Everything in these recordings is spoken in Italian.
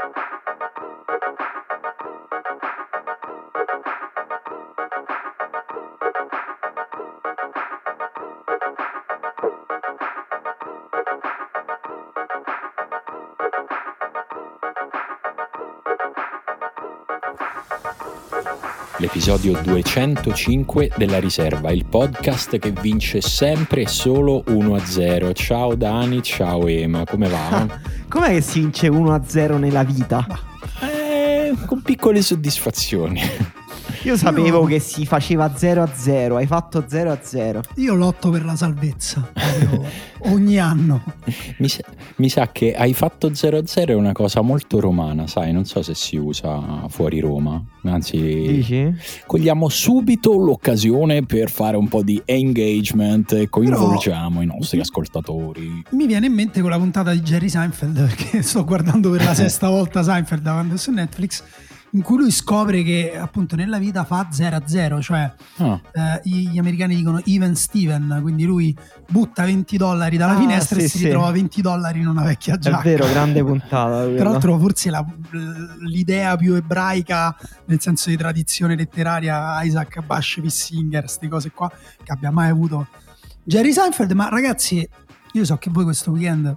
thank you. L'episodio 205 della riserva, il podcast che vince sempre e solo 1-0. Ciao Dani, ciao Ema, come va? Com'è che si vince 1-0 nella vita? Eh, con piccole soddisfazioni. Io sapevo Io... che si faceva 0 a 0, hai fatto 0 a 0. Io lotto per la salvezza ogni anno. Mi sa, mi sa, che hai fatto 0 a 0 è una cosa molto romana, sai, non so se si usa fuori Roma. Anzi, Dici? cogliamo subito l'occasione per fare un po' di engagement e coinvolgiamo Però, i nostri ascoltatori. Mi viene in mente con la puntata di Jerry Seinfeld, perché sto guardando per la sesta volta Seinfeld davanti su Netflix in cui lui scopre che appunto nella vita fa 0 a 0, cioè oh. eh, gli americani dicono even Steven, quindi lui butta 20 dollari dalla ah, finestra sì, e si sì. ritrova 20 dollari in una vecchia giacca. È vero, grande puntata. Tra l'altro forse la, l'idea più ebraica nel senso di tradizione letteraria Isaac Bashevis Singer, queste cose qua che abbia mai avuto Jerry Seinfeld, ma ragazzi io so che voi questo weekend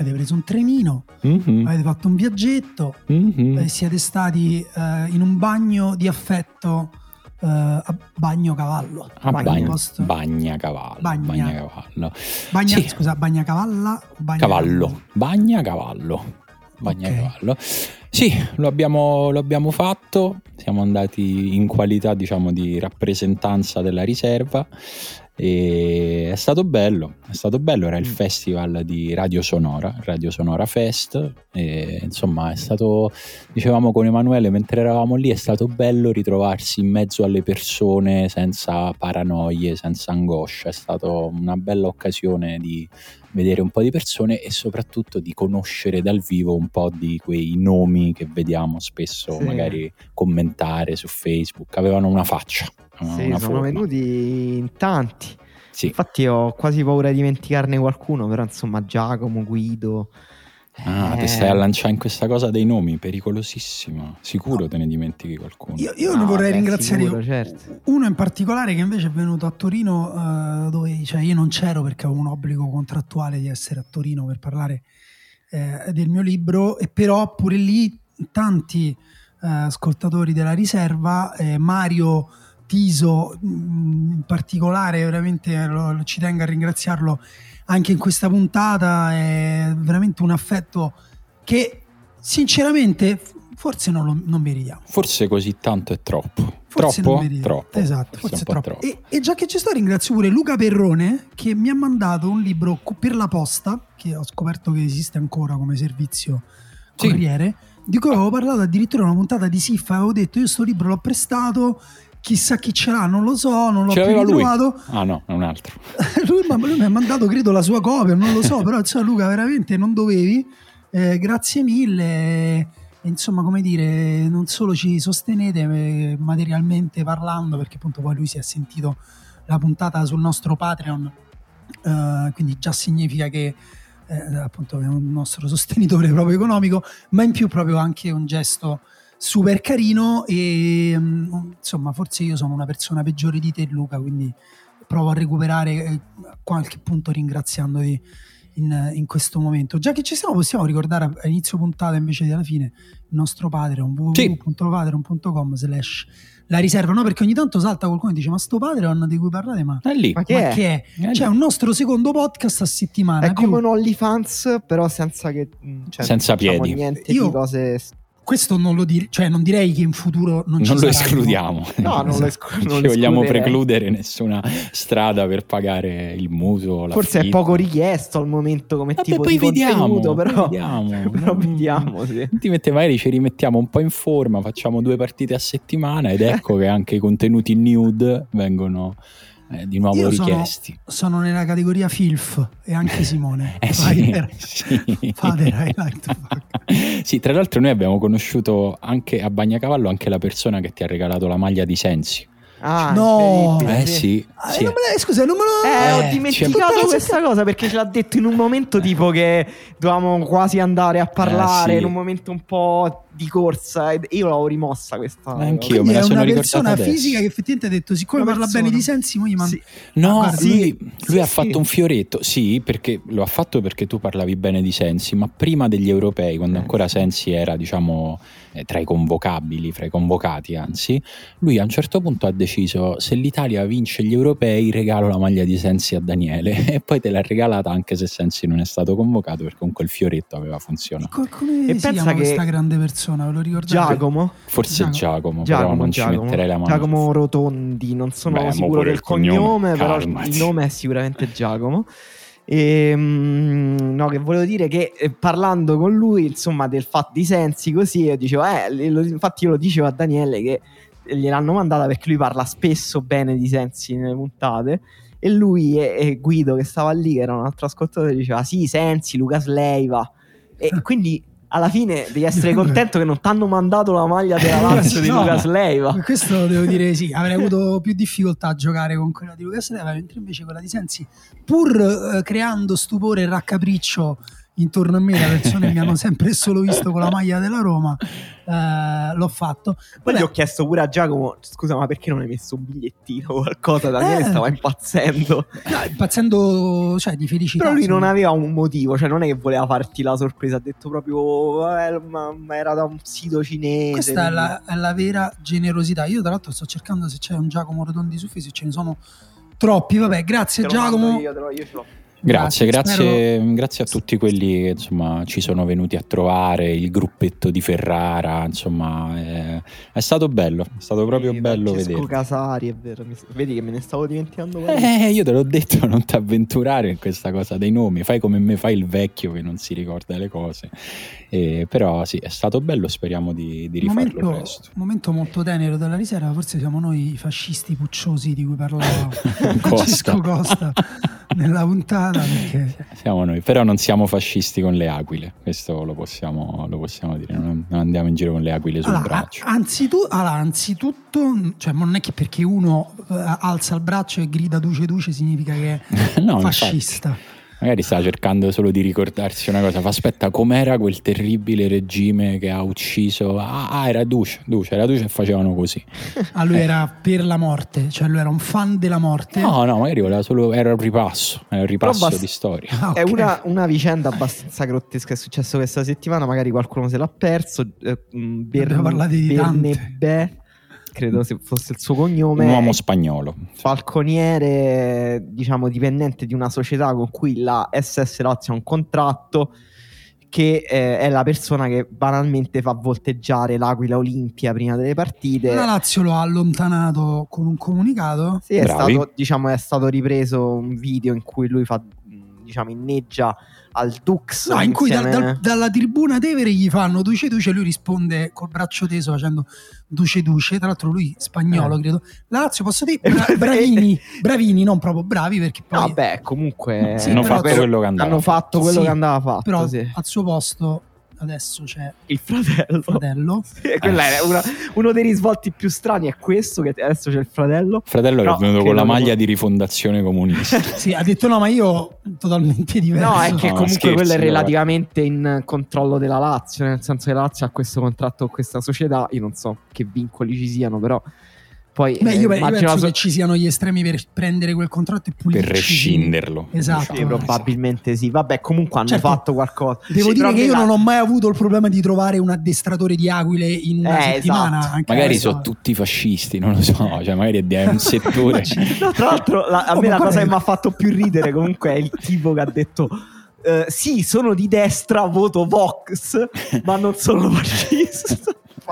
avete preso un trenino, mm-hmm. avete fatto un viaggetto, mm-hmm. eh, siete stati eh, in un bagno di affetto eh, a bagno cavallo. A bagno, bagna cavallo. Bagna, bagna cavallo. Bagna, sì. Scusa, bagna cavalla? Bagna cavallo. cavallo. Bagna cavallo. Bagna okay. cavallo. Sì, lo abbiamo, lo abbiamo, fatto, siamo andati in qualità diciamo di rappresentanza della riserva e è stato bello, è stato bello, era il mm. festival di Radio Sonora, Radio Sonora Fest, e insomma è stato, dicevamo con Emanuele mentre eravamo lì, è stato bello ritrovarsi in mezzo alle persone senza paranoie, senza angoscia, è stata una bella occasione di vedere un po' di persone e soprattutto di conoscere dal vivo un po' di quei nomi che vediamo spesso sì. magari commentare su Facebook, avevano una faccia. Sì, una sono forma. venuti in tanti. Sì. Infatti ho quasi paura di dimenticarne qualcuno, però insomma Giacomo, Guido. Ah, eh... ti stai a lanciare in questa cosa dei nomi, pericolosissimo. Sicuro te ne dimentichi qualcuno. Io, io ne vorrei beh, ringraziare sicuro, certo. uno in particolare che invece è venuto a Torino, uh, dove cioè, io non c'ero perché avevo un obbligo contrattuale di essere a Torino per parlare eh, del mio libro, e però pure lì tanti uh, ascoltatori della riserva, eh, Mario Tiso mm, in particolare, veramente lo, ci tengo a ringraziarlo anche in questa puntata, è veramente un affetto che sinceramente forse non, lo, non meritiamo. Forse così tanto è troppo. Forse troppo? Troppo. Esatto, forse, forse è troppo. troppo. E, e, già che ci sto ringrazio pure Luca Perrone che mi ha mandato un libro per la posta, che ho scoperto che esiste ancora come servizio corriere, sì. di cui avevo parlato addirittura in una puntata di Siffa, avevo detto io questo libro l'ho prestato chissà chi ce l'ha, non lo so, non l'ho Ce più trovato. Ah no, è un altro. lui, lui, mi ha mandato, credo, la sua copia, non lo so, però cioè, Luca veramente non dovevi. Eh, grazie mille. Insomma, come dire, non solo ci sostenete eh, materialmente parlando, perché appunto poi lui si è sentito la puntata sul nostro Patreon, eh, quindi già significa che eh, appunto è un nostro sostenitore proprio economico, ma in più proprio anche un gesto super carino e mm, insomma forse io sono una persona peggiore di te Luca quindi provo a recuperare eh, qualche punto ringraziandoti in, in, questo momento già che ci siamo possiamo ricordare a inizio puntata invece di alla fine il nostro Patreon www.patreon.com slash la riserva no perché ogni tanto salta qualcuno e dice ma sto Patreon di cui parlate ma, è lì. ma che, ma è? Che è? è? C'è un nostro secondo podcast a settimana è più... come un OnlyFans però senza che cioè, senza diciamo piedi niente io, di cose questo non lo dire, cioè non direi che in futuro non, non lo escludiamo. No, non, lo esclu- non ci vogliamo precludere nessuna strada per pagare il mutuo. Forse è poco richiesto al momento come Vabbè, tipo poi di vediamo, però vediamo. però vediamo sì. Ti mette magari ci rimettiamo un po' in forma, facciamo due partite a settimana ed ecco che anche i contenuti nude vengono eh, di nuovo Io richiesti. Sono, sono, nella categoria FILF e anche Simone. eh sì, sì. Father, sì, tra l'altro noi abbiamo conosciuto anche a Bagnacavallo anche la persona che ti ha regalato la maglia di Sensi. Ah, No. Eh sì. sì, Ah, sì. non me la- scusa, non me lo. Eh, Eh, ho dimenticato c'è- questa cosa perché ce l'ha detto in un momento tipo che dovevamo quasi andare a parlare, Eh, sì. in un momento un po' di corsa. io l'avevo rimossa questa. Anch'io. me la è sono una ricordata persona adesso. fisica che effettivamente ha detto: siccome Una parla persona. bene di sensi, mo gli mando. Sì. No, lui, sì, lui sì, ha fatto un fioretto, sì, perché lo ha fatto perché tu parlavi bene di Sensi, ma prima degli europei, quando Eh. ancora Sensi era, diciamo, eh, tra i convocabili, fra i convocati, anzi, lui a un certo punto ha deciso se l'Italia vince gli europei regalo la maglia di Sensi a Daniele e poi te l'ha regalata anche se Sensi non è stato convocato perché comunque il fioretto aveva funzionato. Co- come E si pensa chiama che- questa grande persona? Ve lo ricordate? Giacomo? Forse Giacomo. Giacomo, però Giacomo, non ci Giacomo. metterei la mano. Giacomo Rotondi, non sono Beh, sicuro del cognome, cognome, però il nome è sicuramente Giacomo. E, mm, no, che volevo dire che eh, parlando con lui, insomma, del fatto di sensi così, io dicevo, eh, lo- infatti io lo dicevo a Daniele che gliel'hanno mandata perché lui parla spesso bene di sensi nelle puntate. E lui e, e Guido che stava lì, che era un altro ascoltatore, diceva: Sì, Sensi, Lucas Leiva. E quindi alla fine devi essere contento che non ti hanno mandato la maglia della Lazio di No. Lucas Leiva. Questo devo dire sì, avrei avuto più difficoltà a giocare con quella di Lucas Leva, mentre invece quella di Sensi, pur eh, creando stupore e raccapriccio intorno a me, le persone mi hanno sempre solo visto con la maglia della Roma, eh, l'ho fatto. Poi gli ho chiesto pure a Giacomo: Scusa, ma perché non hai messo un bigliettino o qualcosa? Daniele Eh. stava impazzendo. no, impazzendo cioè, di felicità. Però lui non aveva un motivo, cioè non è che voleva farti la sorpresa. Ha detto proprio: "Vabbè, ma, ma era da un sito cinese. Questa è la, è la vera generosità. Io, tra l'altro, sto cercando se c'è un Giacomo Rotondi su Facebook, ce ne sono troppi. Vabbè, grazie Giacomo. Io, io ce l'ho. Grazie, Grazie, grazie, grazie a tutti quelli che insomma ci sono venuti a trovare, il gruppetto di Ferrara, insomma è, è stato bello, è stato proprio Sì, bello Francesco vedere. Casari, è vero. mi- Vedi che me ne stavo dimenticando. quelli. Eh, io te l'ho detto, non ti avventurare in questa cosa dei nomi, fai come me, fai il vecchio che non si ricorda le cose. Eh, però sì, è stato bello, speriamo di, di rifarlo momento, presto. un momento molto tenero della riserva, forse siamo noi i fascisti pucciosi di cui parlava Francesco Costa nella puntata. Perché Siamo noi, però non siamo fascisti con le aquile, questo lo possiamo, lo possiamo dire, non, non andiamo in giro con le aquile sul allora, braccio. anzitu- allora, anzitutto, cioè, non è che perché uno eh, alza il braccio e grida duce duce significa che è No, infatti. Magari sta cercando solo di ricordarsi una cosa. Fa aspetta, com'era quel terribile regime che ha ucciso? Ah, ah, era Duce, Duce, era Duce e facevano così. Ah, lui era per la morte, cioè lui era un fan della morte. No, no, magari voleva solo. Era un ripasso, era un ripasso basta- di storia. Ah, È ok. una, una vicenda abbastanza grottesca. È successo questa settimana. Magari qualcuno se l'ha perso. Eh, mm, Ber- Abbiamo parlato di tante. Bernabé, credo se fosse il suo cognome. Un uomo spagnolo. falconiere, diciamo, dipendente di una società con cui la SS Lazio ha un contratto che eh, è la persona che banalmente fa volteggiare l'Aquila Olimpia prima delle partite. La Lazio lo ha allontanato con un comunicato. Sì, è stato, diciamo, è stato ripreso un video in cui lui fa, diciamo, inneggia al Dux. No, in cui dal- dal- dalla tribuna Tevere gli fanno Duce Duce, lui risponde col braccio teso facendo Duce Duce, tra l'altro lui spagnolo Eh. credo. La Lazio posso dire E bra- bravini, bravini, non proprio bravi perché poi beh, comunque Sì, hanno fatto quello che andava. hanno fatto quello Sì, che andava fatto. però sì. al suo posto adesso c'è Il fratello. il fratello. Sì, Eh. una- uno dei risvolti più strani è questo che adesso c'è il fratello. Fratello No, che è venuto con la maglia di rifondazione comunista. Sì, ha detto no, ma io totalmente diverso. No, è che No, comunque scherzi, quello è relativamente in controllo della Lazio, nel senso che la Lazio ha questo contratto con questa società, io non so che vincoli ci siano, però poi Beh, eh, io, io immagino penso so- che ci siano gli estremi per prendere quel contratto e pulirci. per rescinderlo. Esatto. sì, probabilmente sì. Vabbè, comunque hanno Certo. fatto qualcosa. Devo Sì, dire che io non ho mai avuto il problema di trovare un addestratore di aquile in una Eh, settimana. esatto. anche Magari sono tutti fascisti, non lo so, cioè magari è un settore. No, tra l'altro, la- a Oh, me la cosa è? che mi ha fatto più ridere comunque è il tipo che ha detto. eh, sì, sono di destra, voto Vox, ma non sono fascista.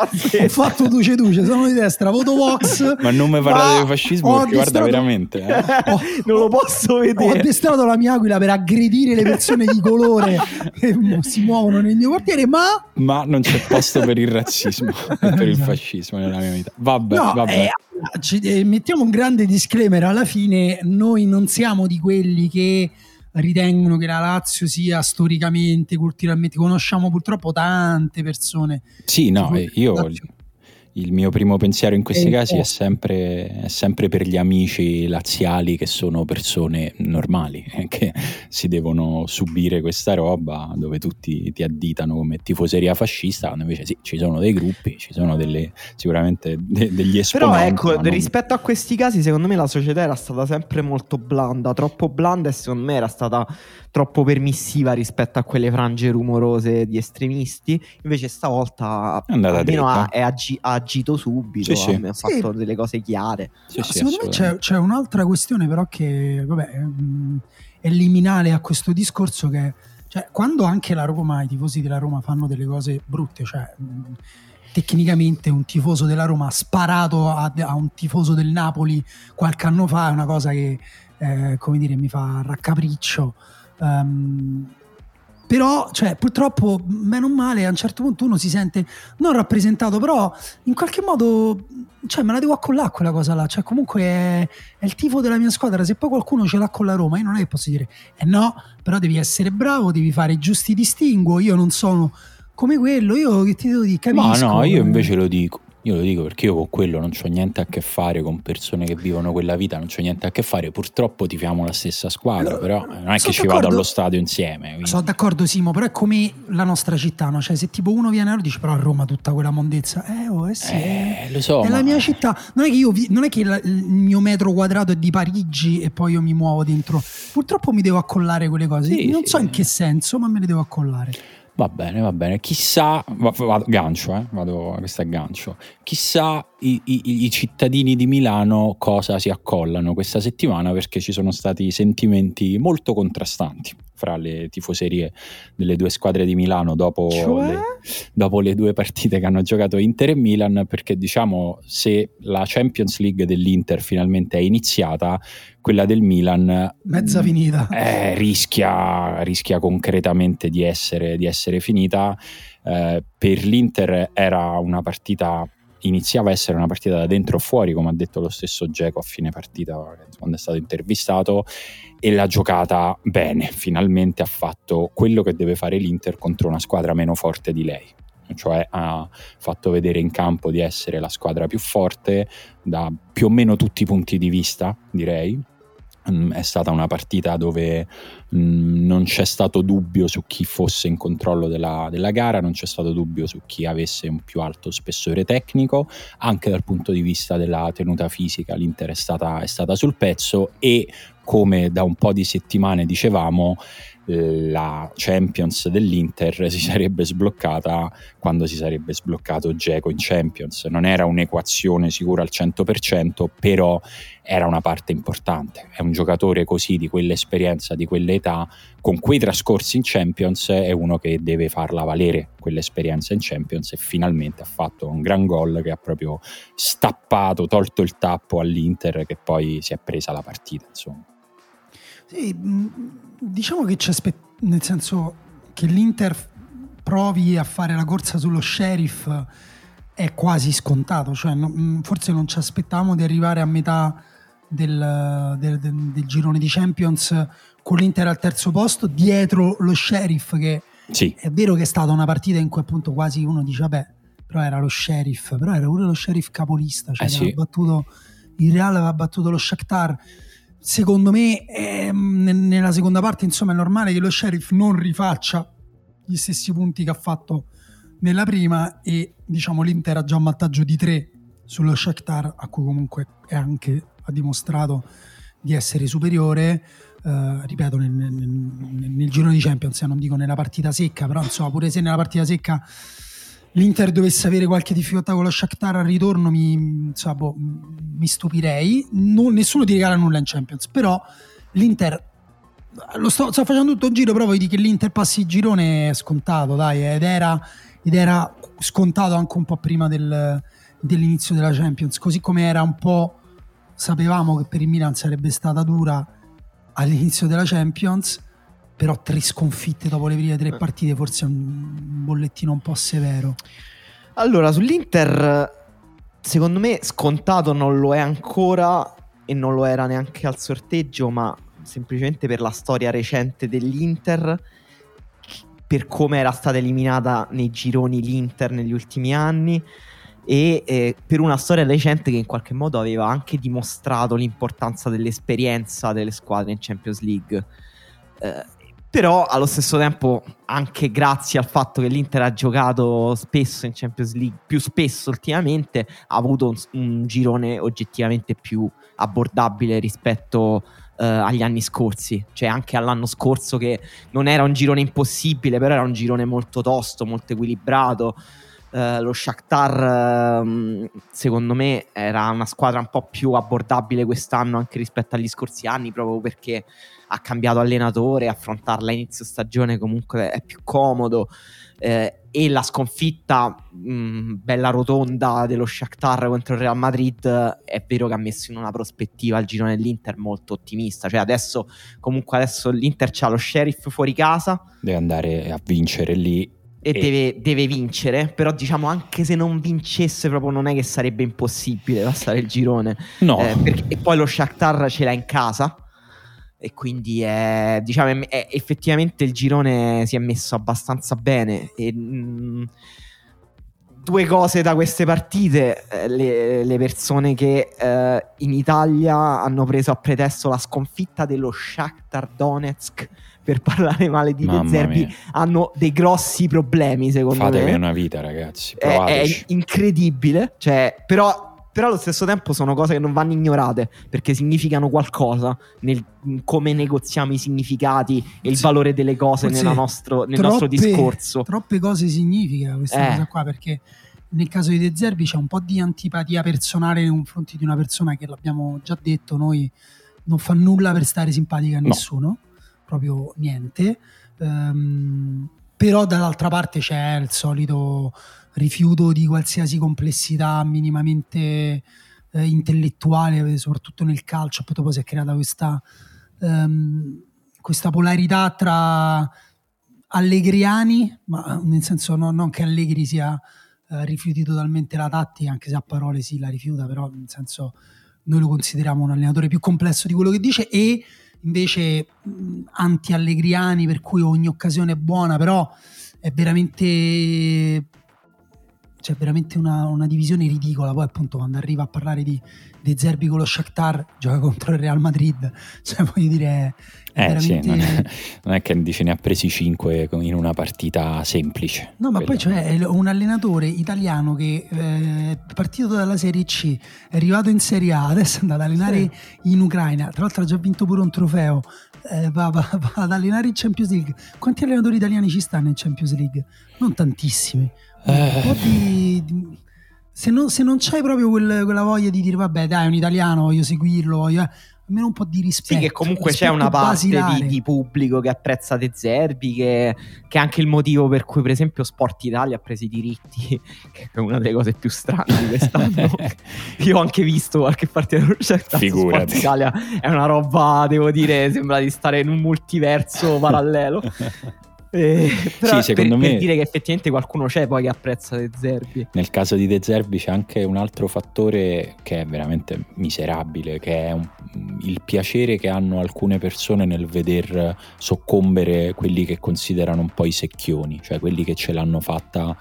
Ho fatto duce duce, sono di destra, voto Vox. Ma non mi parlate di fascismo ho perché guarda addestrato- veramente. eh. Ho- non lo posso Ho vedere. addestrato la mia aquila per aggredire le persone di colore che si muovono nel mio quartiere, ma Ma non c'è posto per il razzismo e per il fascismo nella mia vita. Vabbè, no, vabbè. eh, eh, mettiamo un grande disclaimer. Alla fine, noi non siamo di quelli che ritengono che la Lazio sia storicamente, culturalmente. Conosciamo purtroppo tante persone. Sì, no, eh, io, Lazio. Il mio primo pensiero in questi casi è sempre, è sempre, per gli amici laziali che sono persone normali, eh, che si devono subire questa roba dove tutti ti additano come tifoseria fascista, quando invece sì, ci sono dei gruppi, ci sono delle, sicuramente de- degli esponenti. Però ecco, non... rispetto a questi casi, secondo me la società era stata sempre molto blanda, troppo blanda e secondo me era stata troppo permissiva rispetto a quelle frange rumorose di estremisti. Invece stavolta almeno ha, è agi- ha agito subito, Sì, sì. ha fatto delle cose chiare. Sì, No, sì, secondo me c'è, assolutamente. c'è un'altra questione però che vabbè, mh, è liminale a questo discorso che cioè, quando anche la Roma, i tifosi della Roma fanno delle cose brutte, cioè mh, tecnicamente un tifoso della Roma ha sparato a, a un tifoso del Napoli qualche anno fa è una cosa che eh, come dire mi fa raccapriccio. Ehm, però, cioè, purtroppo, meno male, a un certo punto uno si sente non rappresentato, però in qualche modo, cioè, me la devo accollare quella cosa là. Cioè, comunque è, è il tifo della mia squadra. Se poi qualcuno ce l'ha con la Roma, io non è che posso dire, eh no, però devi essere bravo, devi fare i giusti distinguo. Io non sono come quello, io che ti devo dire, Ma capisco. no, io invece lo dico. Io lo dico perché io con quello non ho niente a che fare con persone che vivono quella vita, non c'ho niente a che fare. Purtroppo tifiamo la stessa squadra, Allora, però non è che ci vado allo stadio insieme. quindi- Sono d'accordo Simo, però è come la nostra città, no? Cioè, se tipo uno viene a Roma dice, però a Roma tutta quella mondezza. Eh, oh, eh sì, eh. Eh, lo so. È ma- la mia città, non è che, io vi- non è che la- il mio metro quadrato è di Parigi e poi io mi muovo dentro. Purtroppo mi devo accollare quelle cose. Sì, non so in che senso, ma me le devo accollare. Va bene, va bene. Chissà, va- vado- gancio, eh? vado, questo è gancio. Chissà i, i- i cittadini di Milano cosa si accollano questa settimana perché ci sono stati sentimenti molto contrastanti fra le tifoserie delle due squadre di Milano dopo, Cioè? le, dopo le due partite che hanno giocato Inter e Milan perché diciamo se la Champions League dell'Inter finalmente è iniziata, quella del Milan Mezza finita. eh, rischia, rischia concretamente di essere, di essere finita. Eh, per l'Inter era una partita, iniziava a essere una partita da dentro o fuori, come ha detto lo stesso Geco a fine partita quando è stato intervistato, e l'ha giocata bene. Finalmente ha fatto quello che deve fare l'Inter contro una squadra meno forte di lei. Cioè ha fatto vedere in campo di essere la squadra più forte da più o meno tutti i punti di vista, direi. Mm, È stata una partita dove mm, non c'è stato dubbio su chi fosse in controllo della, della gara, non c'è stato dubbio su chi avesse un più alto spessore tecnico, anche dal punto di vista della tenuta fisica l'Inter è stata, è stata sul pezzo e come da un po' di settimane dicevamo la Champions dell'Inter si sarebbe sbloccata quando si sarebbe sbloccato Geco in Champions. Non era un'equazione sicura al 100%, però era una parte importante. È un giocatore così di quell'esperienza, di quell'età, con quei trascorsi in Champions, è uno che deve farla valere quell'esperienza in Champions e finalmente ha fatto un gran gol che ha proprio stappato, tolto il tappo all'Inter che poi si è presa la partita, insomma. Sì, mh, diciamo che ci aspet- nel senso che l'Inter provi a fare la corsa sullo sheriff è quasi scontato, cioè mh, forse non ci aspettavamo di arrivare a metà del, del- del- del girone di Champions con l'Inter al terzo posto dietro lo sheriff che Sì, è vero che è stata una partita in cui appunto quasi uno dice vabbè però era lo sheriff però era pure lo sheriff capolista cioè Eh sì. battuto il Real aveva battuto lo Shakhtar secondo me ehm, ne- nella seconda parte insomma è normale che lo sheriff non rifaccia gli stessi punti che ha fatto nella prima e diciamo l'Inter ha già un vantaggio di tre sullo Shakhtar a cui comunque è anche ha dimostrato di essere superiore. Eh, ripeto nel, nel, nel- nel girone di Champions eh, non dico nella partita secca però insomma pure se nella partita secca l'Inter dovesse avere qualche difficoltà con lo Shakhtar al ritorno mi, insomma, boh, mi stupirei. Non- nessuno ti regala nulla in Champions però l'Inter lo sto, sto facendo tutto un giro però vuoi che l'Inter passi il girone scontato dai ed era, ed era scontato anche un po' prima del- dell'inizio della Champions. Così come era un po' sapevamo che per il Milan sarebbe stata dura all'inizio della Champions però tre sconfitte dopo le prime tre partite forse è un bollettino un po' severo Allora, sull'Inter, secondo me scontato non lo è ancora e non lo era neanche al sorteggio, ma semplicemente per la storia recente dell'Inter, per come era stata eliminata nei gironi l'Inter negli ultimi anni e eh, per una storia recente che in qualche modo aveva anche dimostrato l'importanza dell'esperienza delle squadre in Champions League. Eh, però allo stesso tempo, anche grazie al fatto che l'Inter ha giocato spesso in Champions League, più spesso ultimamente, ha avuto un, un girone oggettivamente più abbordabile rispetto uh, agli anni scorsi. Cioè anche all'anno scorso che non era un girone impossibile, però era un girone molto tosto, molto equilibrato. Uh, lo Shakhtar uh, secondo me era una squadra un po' più abbordabile quest'anno anche rispetto agli scorsi anni proprio perché ha cambiato allenatore, affrontarla a inizio stagione comunque è più comodo. Eh, e la sconfitta mh, mm, bella rotonda dello Shakhtar contro il Real Madrid è vero che ha messo in una prospettiva il girone dell'Inter molto ottimista cioè adesso comunque adesso l'Inter c'ha lo sheriff fuori casa deve andare a vincere lì e, e... Deve, deve, vincere però diciamo anche se non vincesse proprio non è che sarebbe impossibile passare il girone. No. Eh, perché, e poi lo Shakhtar ce l'ha in casa e quindi è, diciamo, è, è, effettivamente il girone si è messo abbastanza bene. E, mh, mm, due cose da queste partite, eh, le, le persone che eh, in Italia hanno preso a pretesto la sconfitta dello Shakhtar Donetsk per parlare male di De Zerbi hanno dei grossi problemi secondo Fatevi me. Fatevi una vita ragazzi, è, è, incredibile, cioè, però però allo stesso tempo sono cose che non vanno ignorate perché significano qualcosa nel come negoziamo i significati e il sì. valore delle cose nostro, nel troppe, nostro discorso. Troppe cose significa questa eh. cosa qua perché nel caso di De Zerbi c'è un po' di antipatia personale nei confronti di una persona che l'abbiamo già detto, noi non fa nulla per stare simpatica a nessuno, no. Proprio niente. Um, però dall'altra parte c'è il solito rifiuto di qualsiasi complessità minimamente eh, intellettuale, soprattutto nel calcio. Poi dopo si è creata questa, ehm, questa polarità tra allegriani, ma nel senso no, non che Allegri sia eh, rifiuti totalmente la tattica, anche se a parole sì la rifiuta, però nel senso noi lo consideriamo un allenatore più complesso di quello che dice e invece anti-allegriani per cui ogni occasione è buona, però è veramente c'è veramente una, una, divisione ridicola. Poi, appunto, quando arriva a parlare di De Zerbi con lo Shakhtar, gioca contro il Real Madrid. Cioè, voglio dire, è eh, veramente... sì, non, è, non, è, che dice ne ha presi 5 in una partita semplice. No, ma poi c'è un allenatore italiano che eh, è partito dalla Serie C, è arrivato in Serie A, adesso è andato ad allenare sì. in Ucraina. Tra l'altro, ha già vinto pure un trofeo. Eh, va, va, va ad allenare in Champions League. Quanti allenatori italiani ci stanno in Champions League? Non tantissimi un po' di, di se, non, se non c'hai proprio quel, quella voglia di dire vabbè dai è un italiano voglio seguirlo voglio, eh", almeno un po' di rispetto. Sì che comunque c'è una parte di, di, pubblico che apprezza De Zerbi che, che, è anche il motivo per cui per esempio Sport Italia ha preso i diritti che è una delle cose più strane di quest'anno. Io ho anche visto qualche partita dello Sport Italia è una roba devo dire sembra di stare in un multiverso parallelo Eh, sì, secondo per, me, per dire che effettivamente qualcuno c'è poi che apprezza De Zerbi. Nel caso di De Zerbi c'è anche un altro fattore che è veramente miserabile, che è un, il piacere che hanno alcune persone nel veder soccombere quelli che considerano un po' i secchioni, cioè quelli che ce l'hanno fatta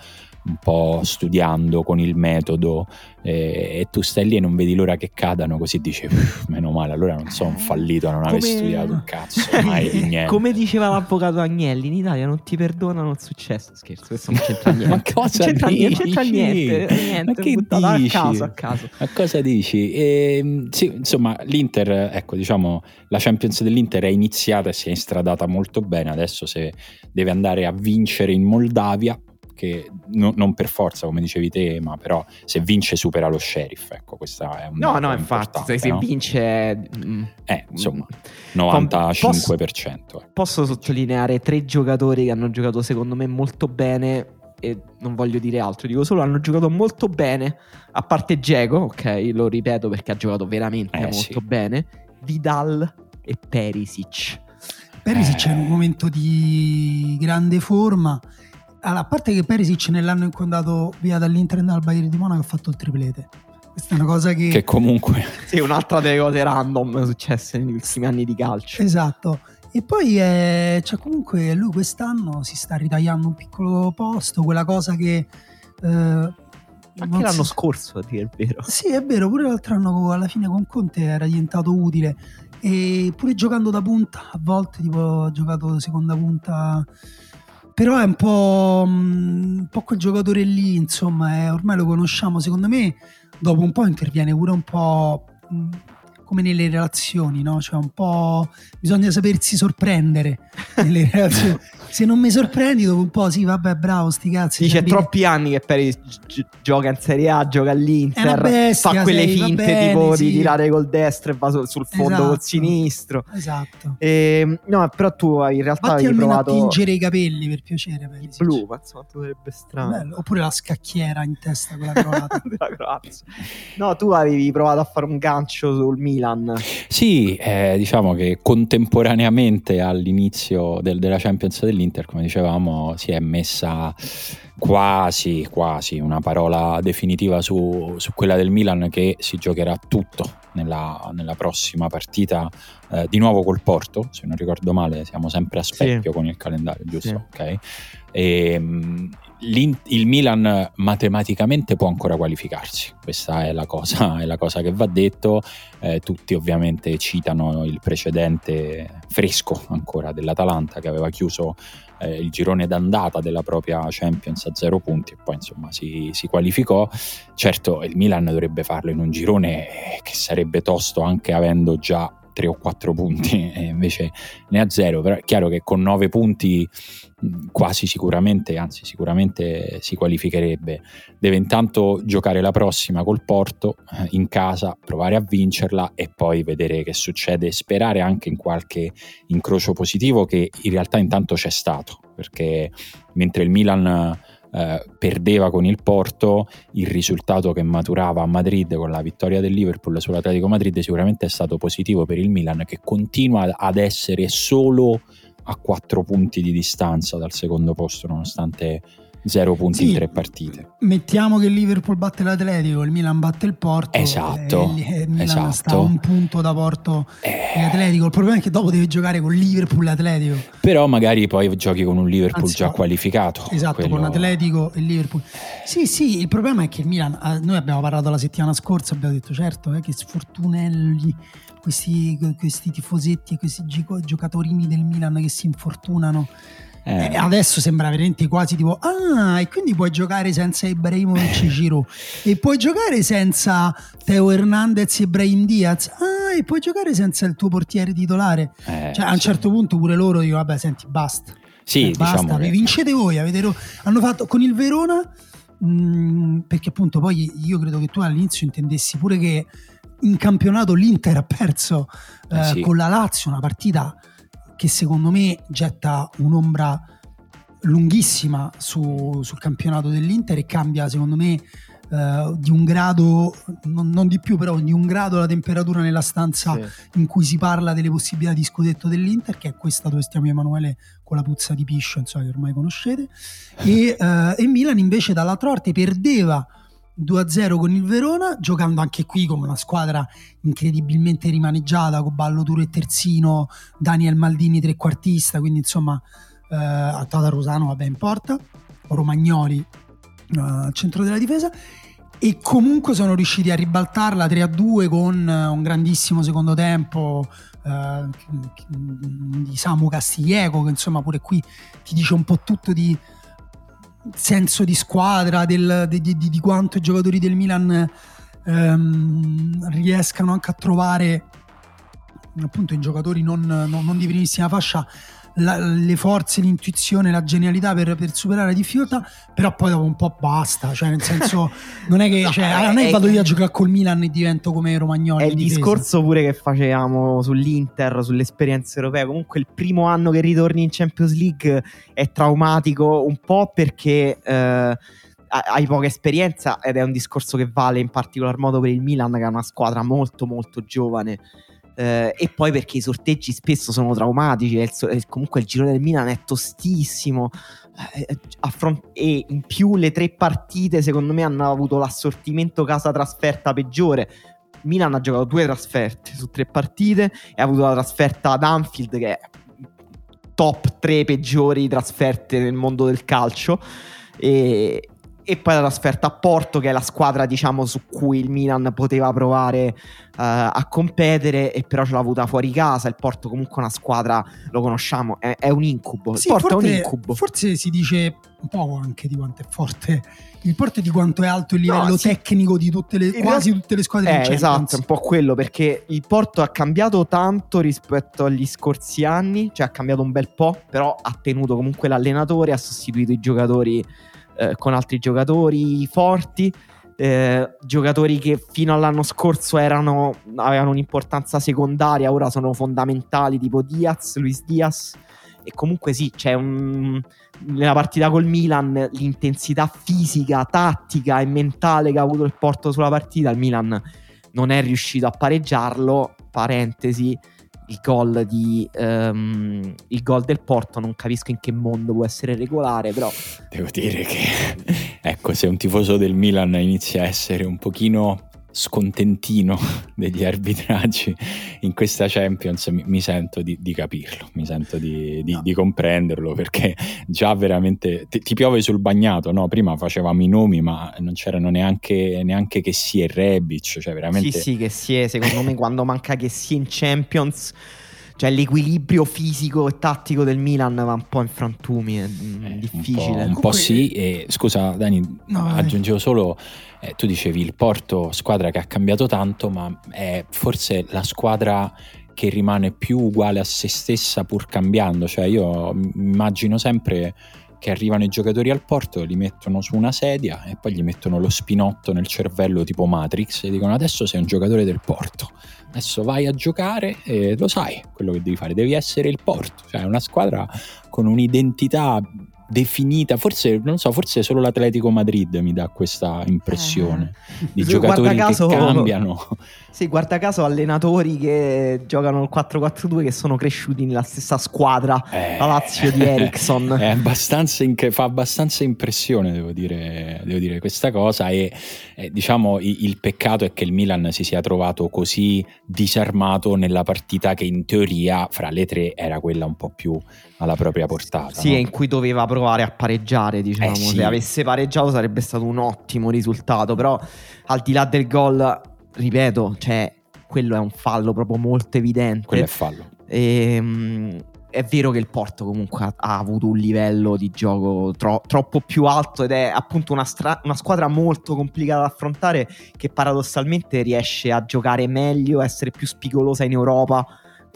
un po' studiando con il metodo eh, e tu stai lì e non vedi l'ora che cadano così dici meno male allora non sono fallito a non aver studiato un cazzo mai niente. Come diceva l'avvocato Agnelli in Italia non ti perdonano il successo. Scherzo questo non c'entra niente. Ma cosa non c'entra, dici? Non c'entra niente, niente ma che dici? a caso a caso. Ma cosa dici? E, ehm, sì, insomma l'Inter ecco diciamo la Champions dell'Inter è iniziata e si è instradata molto bene. Adesso se deve andare a vincere in Moldavia che no, non per forza, come dicevi te, ma però se vince supera lo sheriff. Ecco, questa è un No, no, infatti, se, se no? vince mm, eh, insomma, 95%. Posso, ecco. posso sottolineare tre giocatori che hanno giocato secondo me molto bene e non voglio dire altro, dico solo hanno giocato molto bene, a parte Diego, ok, lo ripeto perché ha giocato veramente eh, molto sì. bene, Vidal e Perisic. Perisic eh. è in un momento di grande forma allora, a parte che Perisic nell'anno in cui è andato via dall'Inter e dal Bayern di Monaco ha fatto il triplete. Questa è una cosa che... Che comunque... sì, un'altra delle cose random successe negli ultimi anni di calcio. Esatto. E poi eh, cioè comunque lui quest'anno si sta ritagliando un piccolo posto, quella cosa che... Eh, Anche l'anno si- scorso, a dire il vero. Sì, è vero, pure l'altro anno alla fine con Conte era diventato utile. E pure giocando da punta, a volte tipo ha giocato seconda punta. Però è un po', mm, un po' quel giocatore lì, insomma, eh, ormai lo conosciamo. Secondo me, dopo un po' interviene pure un po' mm, come nelle relazioni, no? Cioè, un po' bisogna sapersi sorprendere nelle relazioni. Se non mi sorprendi, dopo un po', sì, vabbè, bravo, sti cazzi. Dice, è cioè, troppi anni che Peri gi- gioca in Serie A, gioca all'Inter, bestia, fa quelle sei, finte bene, tipo sì. di tirare col destro e va sul, sul fondo Esatto. col sinistro. Esatto. E, no, però tu in realtà Fatti hai almeno a provato tingere i capelli per piacere. Per il blu, ma insomma sarebbe strano. Bello. Oppure la scacchiera in testa con la croata. No, tu avevi provato a fare un gancio sul Milan. Sì, eh, diciamo che contemporaneamente all'inizio del- della Champions dell'Inter, come dicevamo, si è messa quasi, quasi una parola definitiva su, su quella del Milan che si giocherà tutto nella, nella prossima partita, eh, di nuovo col Porto, se non ricordo male, siamo sempre a specchio con il calendario, giusto? Sì. Ok. E, l'In- il Milan matematicamente può ancora qualificarsi, questa è la cosa, è la cosa che va detto. Eh, tutti ovviamente citano il precedente fresco ancora dell'Atalanta che aveva chiuso eh, il girone d'andata della propria Champions a zero punti e poi insomma si, si qualificò. Certo il Milan dovrebbe farlo in un girone che sarebbe tosto anche avendo già tre o quattro punti e invece ne ha zero, però è chiaro che con nove punti mh, quasi sicuramente, anzi sicuramente si qualificherebbe. Deve intanto giocare la prossima col Porto eh, in casa, provare a vincerla e poi vedere che succede, sperare anche in qualche incrocio positivo che in realtà intanto c'è stato, perché mentre il Milan eh, perdeva con il Porto, il risultato che maturava a Madrid con la vittoria del Liverpool sull'Atletico Madrid sicuramente è stato positivo per il Milan che continua ad essere solo a quattro punti di distanza dal secondo posto nonostante zero punti Sì. in tre partite. Mettiamo che il Liverpool batte l'Atletico, il Milan batte il Porto. Esatto, e il- e il Milan esatto. sta un punto da Porto Eh, Atletico. Il problema è che dopo deve giocare con Liverpool e Atletico. però magari poi giochi con un Liverpool Anzi, già qualificato. Esatto, Quello- con Atletico e Liverpool. Sì, sì, il problema è che il Milan, eh, noi abbiamo parlato la settimana scorsa, abbiamo detto certo eh, che sfortunelli, questi, questi tifosetti e questi gico- giocatorini del Milan che si infortunano. Eh, Eh, adesso sembra veramente quasi tipo, ah, e quindi puoi giocare senza Ibrahimovic e Giroud, e puoi giocare senza Teo Hernandez e Brahim Diaz, ah, e puoi giocare senza il tuo portiere titolare. eh, Cioè, a un sì. certo punto pure loro dicono, vabbè, senti, basta. Sì, Eh, basta, diciamo che- vincete voi. Avete hanno fatto con il Verona, mh, perché appunto poi io credo che tu all'inizio intendessi pure che in campionato l'Inter ha perso Eh, eh, sì. con la Lazio, una partita che secondo me getta un'ombra lunghissima su- sul campionato dell'Inter e cambia secondo me eh, di un grado, non, non di più però, di un grado la temperatura nella stanza Sì. in cui si parla delle possibilità di scudetto dell'Inter, che è questa dove stiamo Emanuele con la puzza di piscio, insomma, che ormai conoscete. E, eh, e Milan invece dall'altra parte perdeva 2-0 con il Verona, giocando anche qui con una squadra incredibilmente rimaneggiata, con Ballo e Terzino, Daniel Maldini trequartista, quindi insomma eh, Tata Rosano vabbè in porta, Romagnoli eh, al centro della difesa e comunque sono riusciti a ribaltarla 3-2 con eh, un grandissimo secondo tempo eh, di Samu Castiglieco che insomma pure qui ti dice un po' tutto di senso di squadra del- di, di- di quanto i giocatori del Milan ehm, riescano anche a trovare appunto in giocatori non, non- non di primissima fascia la- le forze, l'intuizione, la genialità per, per superare la difficoltà, però poi dopo un po' basta, cioè nel senso non è che No, cioè, è- non è che è- vado io a giocare col Milan e divento come Romagnoli. È il difesa. discorso pure che facevamo sull'Inter, sulle esperienze europee. Comunque, il primo anno che ritorni in Champions League è traumatico un po' perché eh, ha- hai poca esperienza ed è un discorso che vale in particolar modo per il Milan, che è una squadra molto, molto giovane. Eh, e poi perché i sorteggi spesso sono traumatici. il comunque il girone del Milan è tostissimo. eh, affron- e in più le tre partite, secondo me, hanno avuto l'assortimento casa trasferta peggiore. Milan ha giocato due trasferte su tre partite e ha avuto la trasferta ad Anfield che è top 3 peggiori trasferte nel mondo del calcio e, e poi la trasferta a Porto che è la squadra diciamo su cui il Milan poteva provare uh, a competere e però ce l'ha avuta fuori casa. Il Porto comunque è una squadra lo conosciamo è, è un incubo. Il Sì, Porto forse, è un incubo. forse si dice un po' anche di quanto è forte il Porto e di quanto è alto il livello No, sì. tecnico di tutte le, quasi tutte le squadre Eh, esatto, è un po' quello perché il Porto ha cambiato tanto rispetto agli scorsi anni, cioè ha cambiato un bel po', però ha tenuto comunque l'allenatore, ha sostituito i giocatori eh, con altri giocatori forti, eh, giocatori che fino all'anno scorso erano, avevano un'importanza secondaria, ora sono fondamentali, tipo Diaz, Luis Diaz. E comunque sì, c'è un... nella partita col Milan l'intensità fisica, tattica e mentale che ha avuto il Porto sulla partita, il Milan non è riuscito a pareggiarlo. Parentesi, il gol, di, ehm, il gol del Porto non capisco in che mondo può essere regolare, però Devo dire che, ecco, se un tifoso del Milan inizia a essere un pochino scontentino degli arbitraggi in questa Champions, mi, mi sento di, di capirlo, mi sento di, di- No. di comprenderlo perché già veramente ti, ti piove sul bagnato, no? Prima facevamo i nomi, ma non c'erano neanche, neanche che sia il Rebic, cioè veramente... sì, sì, che si è, secondo me, quando manca che sia in Champions, cioè l'equilibrio fisico e tattico del Milan va un po' in frantumi, è mm, Eh, difficile. Un po', un po' sì, e scusa Dani, No, aggiungevo solo, eh, tu dicevi il Porto, squadra che ha cambiato tanto, ma è forse la squadra che rimane più uguale a se stessa pur cambiando, cioè io immagino sempre che arrivano i giocatori al Porto, li mettono su una sedia e poi gli mettono lo spinotto nel cervello tipo Matrix e dicono adesso sei un giocatore del Porto, adesso vai a giocare e lo sai quello che devi fare, devi essere il Porto, cioè una squadra con un'identità definita, forse non so, forse solo l'Atletico Madrid mi dà questa impressione di Guarda giocatori caso- che cambiano. Sì, guarda caso allenatori che giocano il 4-4-2 che sono cresciuti nella stessa squadra, Eh, la Lazio di Eriksson. È abbastanza inc- fa abbastanza impressione, devo dire, devo dire questa cosa. E eh, diciamo i- il peccato è che il Milan si sia trovato così disarmato nella partita che in teoria fra le tre era quella un po' più alla propria portata. Sì, no? in cui doveva provare a pareggiare, diciamo. Eh, sì. Se avesse pareggiato sarebbe stato un ottimo risultato, però al di là del gol, ripeto, cioè, quello è un fallo proprio molto evidente. Quello è fallo. Ehm, è vero che il Porto comunque ha, ha avuto un livello di gioco tro- troppo più alto ed è appunto una, stra- una squadra molto complicata da affrontare che paradossalmente riesce a giocare meglio, a essere più spigolosa in Europa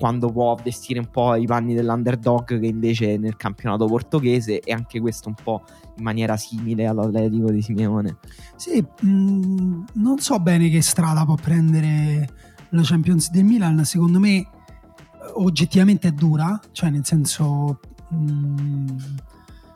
quando può vestire un po' i panni dell'underdog che invece nel campionato portoghese e anche questo un po' in maniera simile all'Atletico di Simeone. Sì, mh, non so bene che strada può prendere la Champions del Milan, secondo me eh, oggettivamente è dura, cioè nel senso mh,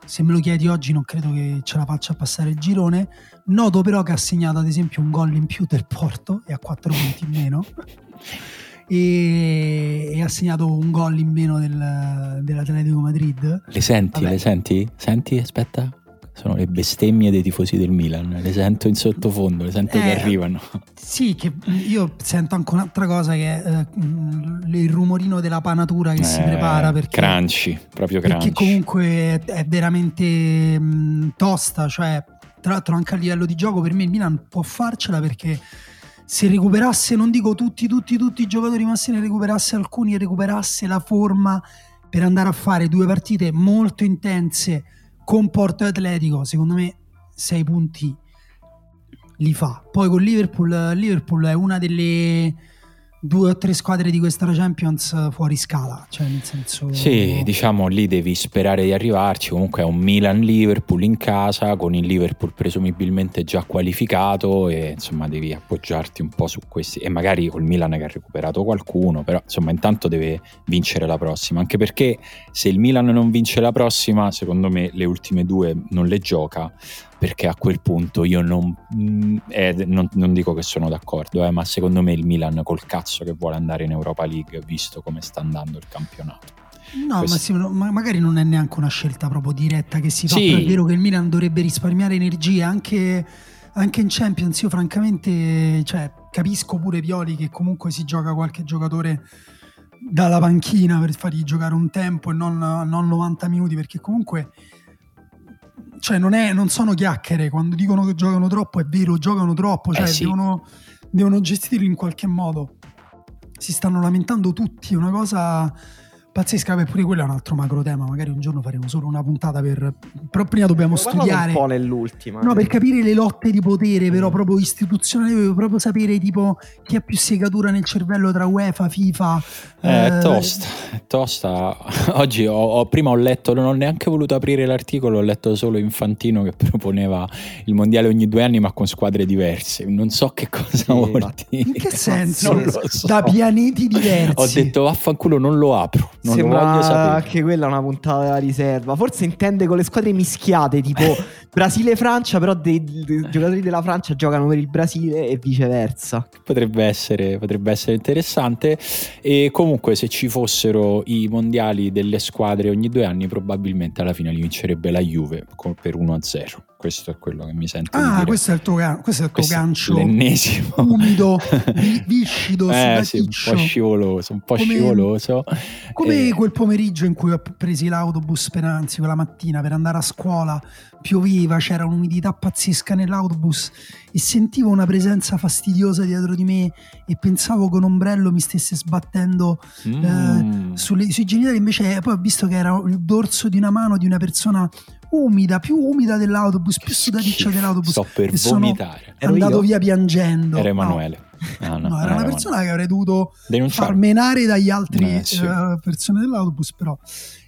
se me lo chiedi oggi non credo che ce la faccia passare il girone. Noto però che ha segnato ad esempio un gol in più del Porto e ha 4 punti in meno. E, e ha segnato un gol in meno del- dell'Atletico Madrid. Le senti? Vabbè. Le senti? Senti? Aspetta. Sono le bestemmie dei tifosi del Milan. Le sento in sottofondo, le sento che Eh, arrivano. Sì, che io sento anche un'altra cosa che è eh, il rumorino della panatura che si Eh, prepara perché, Crunchy, proprio crunchy. comunque è veramente mh, tosta, cioè tra l'altro anche a livello di gioco per me il Milan può farcela perché se recuperasse, non dico tutti, tutti, tutti i giocatori, ma se ne recuperasse alcuni e recuperasse la forma per andare a fare due partite molto intense con Porto Atletico, secondo me sei punti li fa. Poi con Liverpool, Liverpool è una delle due o tre squadre di questa Champions fuori scala, cioè nel senso Sì, diciamo lì devi sperare di arrivarci. Comunque è un Milan-Liverpool in casa, con il Liverpool presumibilmente già qualificato e insomma devi appoggiarti un po' su questi. E magari col Milan che ha recuperato qualcuno, però insomma intanto deve vincere la prossima. Anche perché se il Milan non vince la prossima, secondo me le ultime due non le gioca. Perché a quel punto io non, mm, eh, non, non dico che sono d'accordo, eh, ma secondo me il Milan col cazzo che vuole andare in Europa League, visto come sta andando il campionato. No, Questo- ma, sì, ma magari non è neanche una scelta proprio diretta che si fa, Sì. è vero che il Milan dovrebbe risparmiare energie anche, anche in Champions. Io francamente cioè, capisco pure Pioli che comunque si gioca qualche giocatore dalla panchina per fargli giocare un tempo e non, non 90 minuti, perché comunque cioè non, è, non sono chiacchiere, quando dicono che giocano troppo è vero, giocano troppo, cioè Eh sì. devono, devono gestirlo in qualche modo. Si stanno lamentando tutti, è una cosa pazzesca, beh pure quello è un altro macro tema, magari un giorno faremo solo una puntata per... però prima dobbiamo parlato studiare... un po' nell'ultima. No, per capire le lotte di potere, però proprio istituzionali, devo proprio sapere tipo chi ha più segatura nel cervello tra UEFA, FIFA. Eh, è eh, tosta, è tosta. Oggi ho, ho- prima ho letto, non ho neanche voluto aprire l'articolo, ho letto solo Infantino che proponeva il mondiale ogni due anni ma con squadre diverse. Non so che cosa Sì, vuol dire. In che senso? Non lo so. Da pianeti diversi. Ho detto vaffanculo, non lo apro, non Sembra anche quella una puntata della riserva. Forse intende con le squadre mischiate, tipo Brasile e Francia, però dei, dei giocatori della Francia giocano per il Brasile e viceversa. Potrebbe essere, potrebbe essere interessante. E comunque, se ci fossero i mondiali delle squadre ogni due anni, probabilmente alla fine li vincerebbe la Juve per 1-0. Questo è quello che mi sento di Ah, dire. questo è il tuo, questo è il tuo Questo gancio l'ennesimo. umido, vi- viscido, eh, sì, un po' scivoloso, un po' Come- scivoloso. Come Eh, quel pomeriggio in cui ho presi l'autobus per anzi quella mattina per andare a scuola, pioveva, c'era un'umidità pazzesca nell'autobus e sentivo una presenza fastidiosa dietro di me e pensavo che un ombrello mi stesse sbattendo mm, sulle- sui genitali, invece poi ho visto che era il dorso di una mano di una persona umida, più umida dell'autobus, più sudaticcia dell'autobus. Sto per e sono vomitare. Ero andato io? via piangendo. Era No, Emanuele. Ah, no, No, era una persona che avrei dovuto Denunciare. far menare dagli altri Eh, sì. eh, persone dell'autobus, però.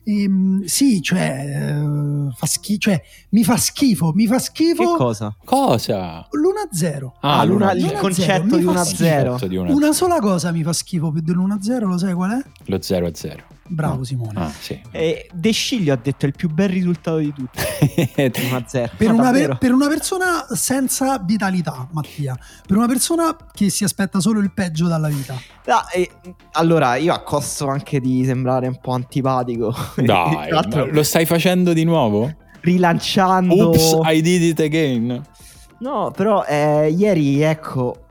Ehm, sì, cioè, eh, fa schi- cioè, mi fa schifo, mi fa Che schifo cosa? Cosa? l'1-0. Ah, l'una- il l'uno concetto zero, di mi fa 1-0. Concetto di una- Una sola cosa mi fa schifo più dell'1-0, lo sai qual è? Lo 0 a 0. Bravo Simone. Ah, sì. E De Sciglio ha detto è il più bel risultato di tutti. 1-0. Per No, una, per- per una persona senza vitalità, Mattia, per una persona che si aspetta solo il peggio dalla vita, Ah, e- allora, io accosto anche di sembrare un po' antipatico. Dai, lo stai facendo di nuovo? rilanciando. Oops, I did it again. No, però eh, ieri, ecco,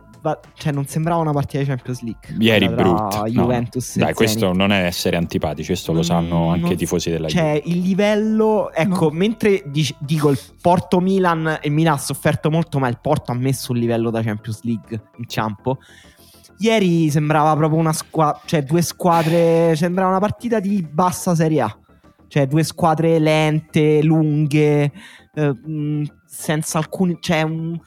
cioè non sembrava una partita di Champions League. Ieri brutta. No, Juventus e Dai, questo Zenit. non è essere antipatici, questo lo sanno anche non- i tifosi della Juve. Cioè, il livello, ecco, No. mentre dic- dico il Porto Milan e Milan ha sofferto molto, ma il Porto ha messo un livello da Champions League in campo. Ieri sembrava proprio una squadra, cioè due squadre, sembrava una partita di bassa Serie A. Cioè due squadre lente, lunghe, eh, senza alcuni, cioè un-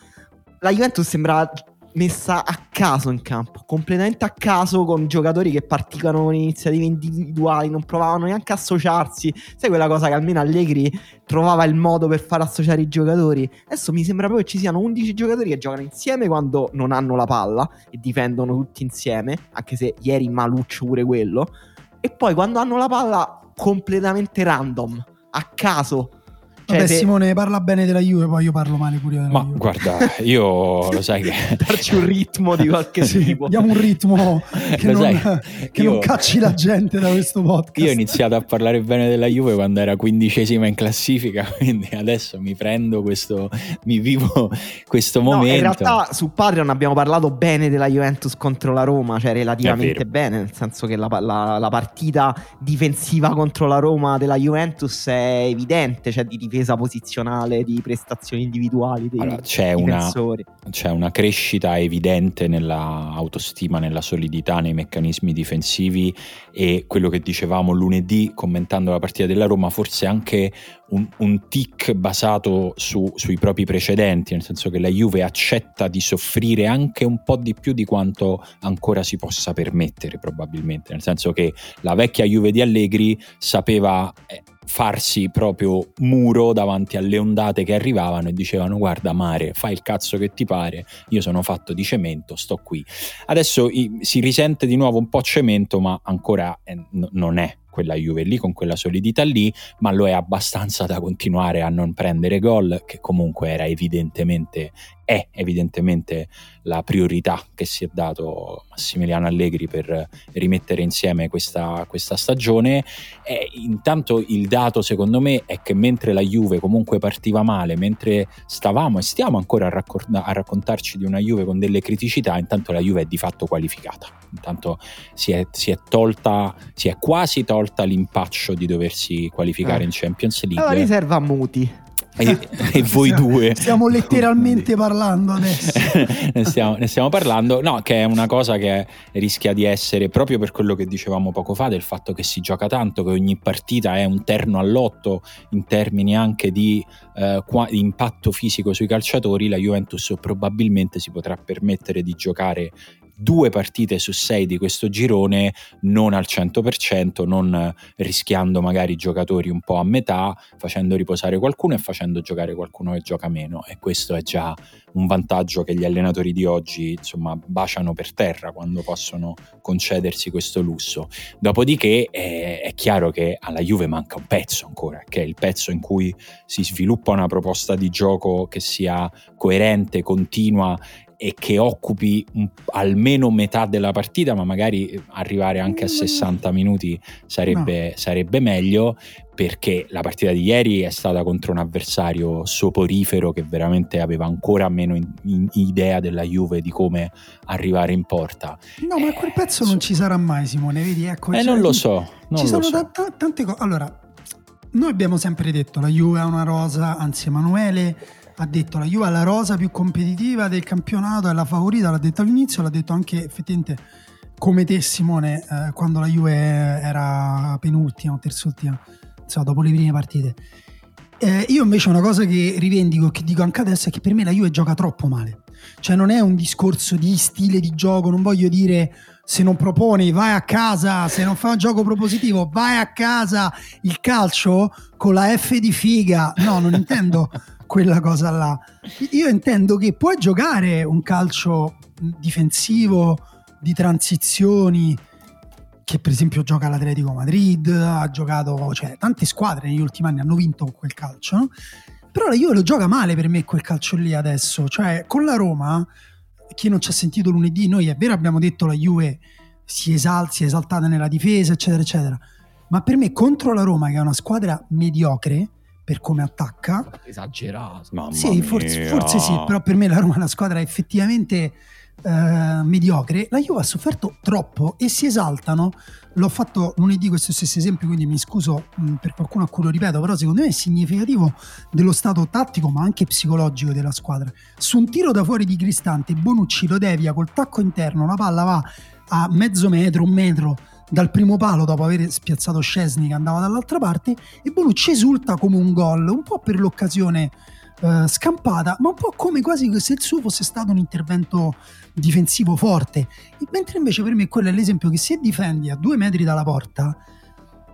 la Juventus sembrava messa a caso in campo, completamente a caso con giocatori che partivano con iniziative individuali, non provavano neanche a associarsi. Sai quella cosa che almeno Allegri trovava il modo per far associare i giocatori? Adesso mi sembra proprio che ci siano 11 giocatori che giocano insieme quando non hanno la palla e difendono tutti insieme, anche se ieri maluccio pure quello. E poi quando hanno la palla completamente random, a caso. Cioè, Vabbè, se- Simone parla bene della Juve, poi io parlo male pure della Ma Juve. guarda, io lo sai che... darci un ritmo di qualche Sì, tipo. diamo un ritmo che, non, sai, che io- non cacci la gente da questo podcast. Io ho iniziato a parlare bene della Juve quando era quindicesima in classifica, quindi adesso mi prendo questo, mi vivo questo No, momento. in realtà su Patreon abbiamo parlato bene della Juventus contro la Roma, cioè relativamente bene, nel senso che la, la- la partita difensiva contro la Roma della Juventus è evidente, cioè di difesa posizionale, di prestazioni individuali dei Allora, c'è una, difensori. c'è una crescita evidente nella autostima, nella solidità, nei meccanismi difensivi e quello che dicevamo lunedì commentando la partita della Roma, forse anche un, un tic basato su- sui propri precedenti, nel senso che la Juve accetta di soffrire anche un po' di più di quanto ancora si possa permettere probabilmente, nel senso che la vecchia Juve di Allegri sapeva eh, farsi proprio muro davanti alle ondate che arrivavano e dicevano guarda mare fai il cazzo che ti pare io sono fatto di cemento sto qui. Adesso i- si risente di nuovo un po' cemento ma ancora eh, n- non è quella Juve lì con quella solidità lì ma lo è abbastanza da continuare a non prendere gol che comunque era evidentemente è evidentemente la priorità che si è dato Massimiliano Allegri per rimettere insieme questa, questa stagione e intanto il dato secondo me è che mentre la Juve comunque partiva male, mentre stavamo e stiamo ancora a, raccor- a raccontarci di una Juve con delle criticità, intanto la Juve è di fatto qualificata. Intanto si è, si è tolta, si è quasi tolta l'impaccio di doversi qualificare Eh. in Champions League. riserva a Muti. e, e voi Stiamo- due. Stiamo letteralmente parlando adesso. ne, stiamo, ne stiamo parlando, no, che è una cosa che rischia di essere proprio per quello che dicevamo poco fa, del fatto che si gioca tanto, che ogni partita è un terno all'otto in termini anche di, eh, qua- di impatto fisico sui calciatori, la Juventus probabilmente si potrà permettere di giocare due partite su sei di questo girone non al 100%, non rischiando magari i giocatori un po' a metà, facendo riposare qualcuno e facendo giocare qualcuno che gioca meno e questo è già un vantaggio che gli allenatori di oggi insomma baciano per terra quando possono concedersi questo lusso. Dopodiché eh, è chiaro che alla Juve manca un pezzo ancora, che è il pezzo in cui si sviluppa una proposta di gioco che sia coerente, continua e che occupi un- almeno metà della partita, ma magari arrivare anche a 60 minuti sarebbe, sarebbe meglio, perché la partita di ieri è stata contro un avversario soporifero che veramente aveva ancora meno in- in- idea della Juve di come arrivare in porta. No, ma quel pezzo non ci sarà mai, Simone. Vedi, ecco. Eh, cioè, non lo so, non ci lo sono so. ta- tante cose. Allora, noi abbiamo sempre detto la Juve ha una rosa, anzi Emanuele ha detto la Juve ha la rosa più competitiva del campionato, è la favorita, l'ha detto all'inizio, l'ha detto anche effettivamente come te Simone eh, quando la Juve era penultima o terzultima, insomma dopo le prime partite. Eh, io invece una cosa che rivendico, che dico anche adesso, è che per me la Juve gioca troppo male. Cioè non è un discorso di stile di gioco, non voglio dire se non proponi vai a casa, se non fai un gioco propositivo vai a casa, il calcio con la F di figa. No, non intendo quella cosa là. Io intendo che puoi giocare un calcio difensivo di transizioni che per esempio gioca l'Atletico Madrid, ha giocato, cioè tante squadre negli ultimi anni hanno vinto con quel calcio, no? però la Juve lo gioca male per me quel calcio lì adesso, cioè con la Roma, chi non ci ha sentito lunedì, noi è vero abbiamo detto la Juve si, esal- si è esaltata nella difesa eccetera eccetera, ma per me contro la Roma che è una squadra mediocre per come attacca, Esagerato. Mamma sì, forse, forse sì, però per me la Roma è una squadra effettivamente eh, mediocre. La Juve ha sofferto troppo e si esaltano. L'ho fatto lunedì questo stesso esempio, quindi mi scuso mh, per qualcuno a cui lo ripeto, però secondo me è significativo dello stato tattico ma anche psicologico della squadra. Su un tiro da fuori di Cristante, Bonucci lo devia col tacco interno, la palla va a mezzo metro, un metro dal primo palo dopo aver spiazzato Scesni che andava dall'altra parte e Bonucci esulta come un gol, un po' per l'occasione eh, scampata, ma un po' come quasi se il suo fosse stato un intervento difensivo forte. E mentre invece per me quello è l'esempio che se difendi a due metri dalla porta,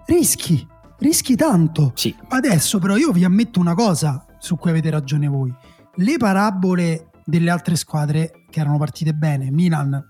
rischi, rischi tanto. Sì, Adesso però io vi ammetto una cosa su cui avete ragione voi. Le parabole delle altre squadre che erano partite bene, Milan,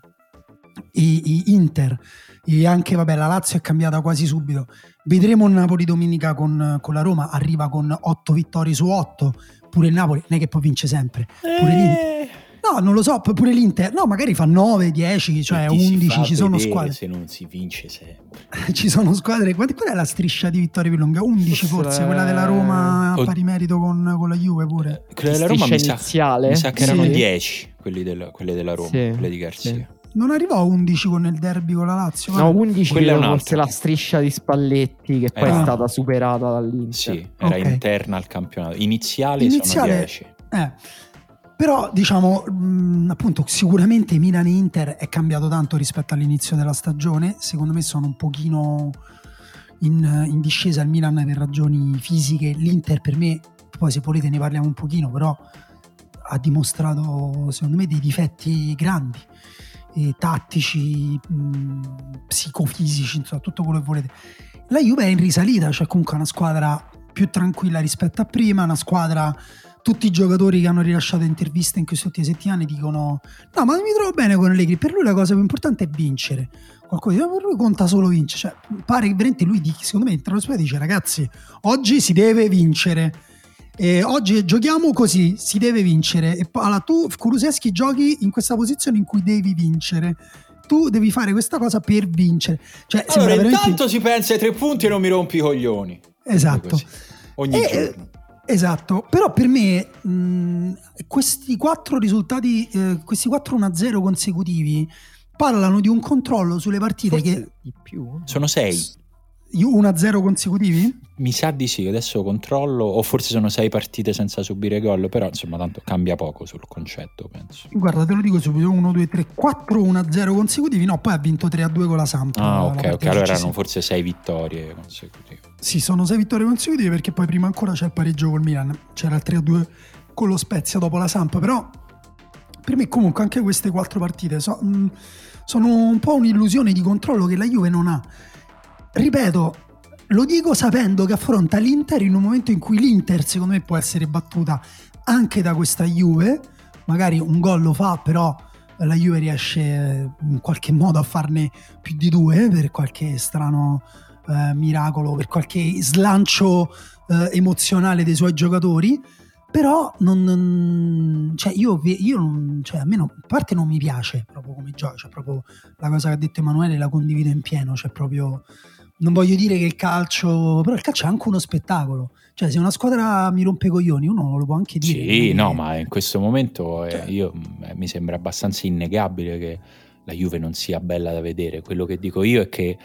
i, i Inter e anche vabbè la Lazio è cambiata quasi subito. Vedremo il Napoli domenica con, con la Roma, arriva con 8 vittorie su 8. Pure il Napoli non è che poi vince sempre. Pure l'Inter. Eh, No, non lo so, pure l'Inter. No, magari fa 9, 10, cioè ti si 11, fa ci sono squadre. Se non si vince sempre. Ci sono squadre. Qual qual è la striscia di vittorie più lunga? 11 Forse forse, la- quella della Roma a pari merito con, con la Juve pure. Quella della Roma mi sa, iniziale? mi sa che Sì. erano 10 quelli della, quelle della Roma, Sì, quelle di Garzia. sì. Non arrivò a 11 con il derby con la Lazio. No, guarda. 11 Quella è fosse la striscia di Spalletti che poi Ah. è stata superata dall'Inter. Sì, era Ok. interna al campionato. Iniziale, Iniziale- sono 10. Eh, Però diciamo, mh, appunto, sicuramente Milan e Inter è cambiato tanto rispetto all'inizio della stagione. Secondo me sono un pochino in, in discesa il Milan per ragioni fisiche. L'Inter per me, poi se volete ne parliamo un pochino, però ha dimostrato secondo me dei difetti grandi, eh, tattici, mh, psicofisici, insomma tutto quello che volete. La Juve è in risalita, cioè comunque una squadra più tranquilla rispetto a prima, una squadra tutti i giocatori che hanno rilasciato interviste in queste ultime settimane dicono no ma mi trovo bene con Allegri per lui la cosa più importante è vincere. Qualcuno dice "Ma per lui conta solo vincere. Cioè, pare che veramente lui dica- secondo me in trasferta dice ragazzi oggi si deve vincere e oggi giochiamo così si deve vincere e poi allora, tu Kuluseschi giochi in questa posizione in cui devi vincere tu devi fare questa cosa per vincere cioè Allora, veramente intanto si pensa ai tre punti e non mi rompi i coglioni. esatto Ogni E- giorno. Esatto, però per me mh, questi quattro risultati, eh, questi 4 1-0 consecutivi parlano di un controllo sulle partite Forse che di più. Sono sei. 1-0 consecutivi? Mi sa di sì, adesso controllo, o forse sono sei partite senza subire gol, però insomma tanto cambia poco sul concetto, penso. Guarda, te lo dico subito, 1, 2, 3, 4, 1-0 consecutivi, no, poi ha vinto 3-2 con la Samp. Ah, ok, ok, allora erano forse sei vittorie consecutive. Sì, sono sei vittorie consecutive perché poi prima ancora c'è il pareggio col Milan, c'era il 3-2 con lo Spezia dopo la Samp, però per me comunque anche queste quattro partite so, mh, sono un po' un'illusione di controllo che la Juve non ha. Ripeto, lo dico sapendo che affronta l'Inter in un momento in cui l'Inter secondo me può essere battuta anche da questa Juve, magari un gol lo fa, però la Juve riesce eh, in qualche modo a farne più di due per qualche strano eh, miracolo, per qualche slancio eh, emozionale dei suoi giocatori. Però non, non cioè io, io non, cioè a me non, a parte non mi piace proprio come gioco, cioè proprio la cosa che ha detto Emanuele la condivido in pieno, cioè proprio non voglio dire che il calcio, però il calcio è anche uno spettacolo. Cioè, se una squadra mi rompe i coglioni, uno lo può anche dire. Sì, no, ma in questo momento cioè, io, eh, mi sembra abbastanza innegabile che la Juve non sia bella da vedere. Quello che dico io è che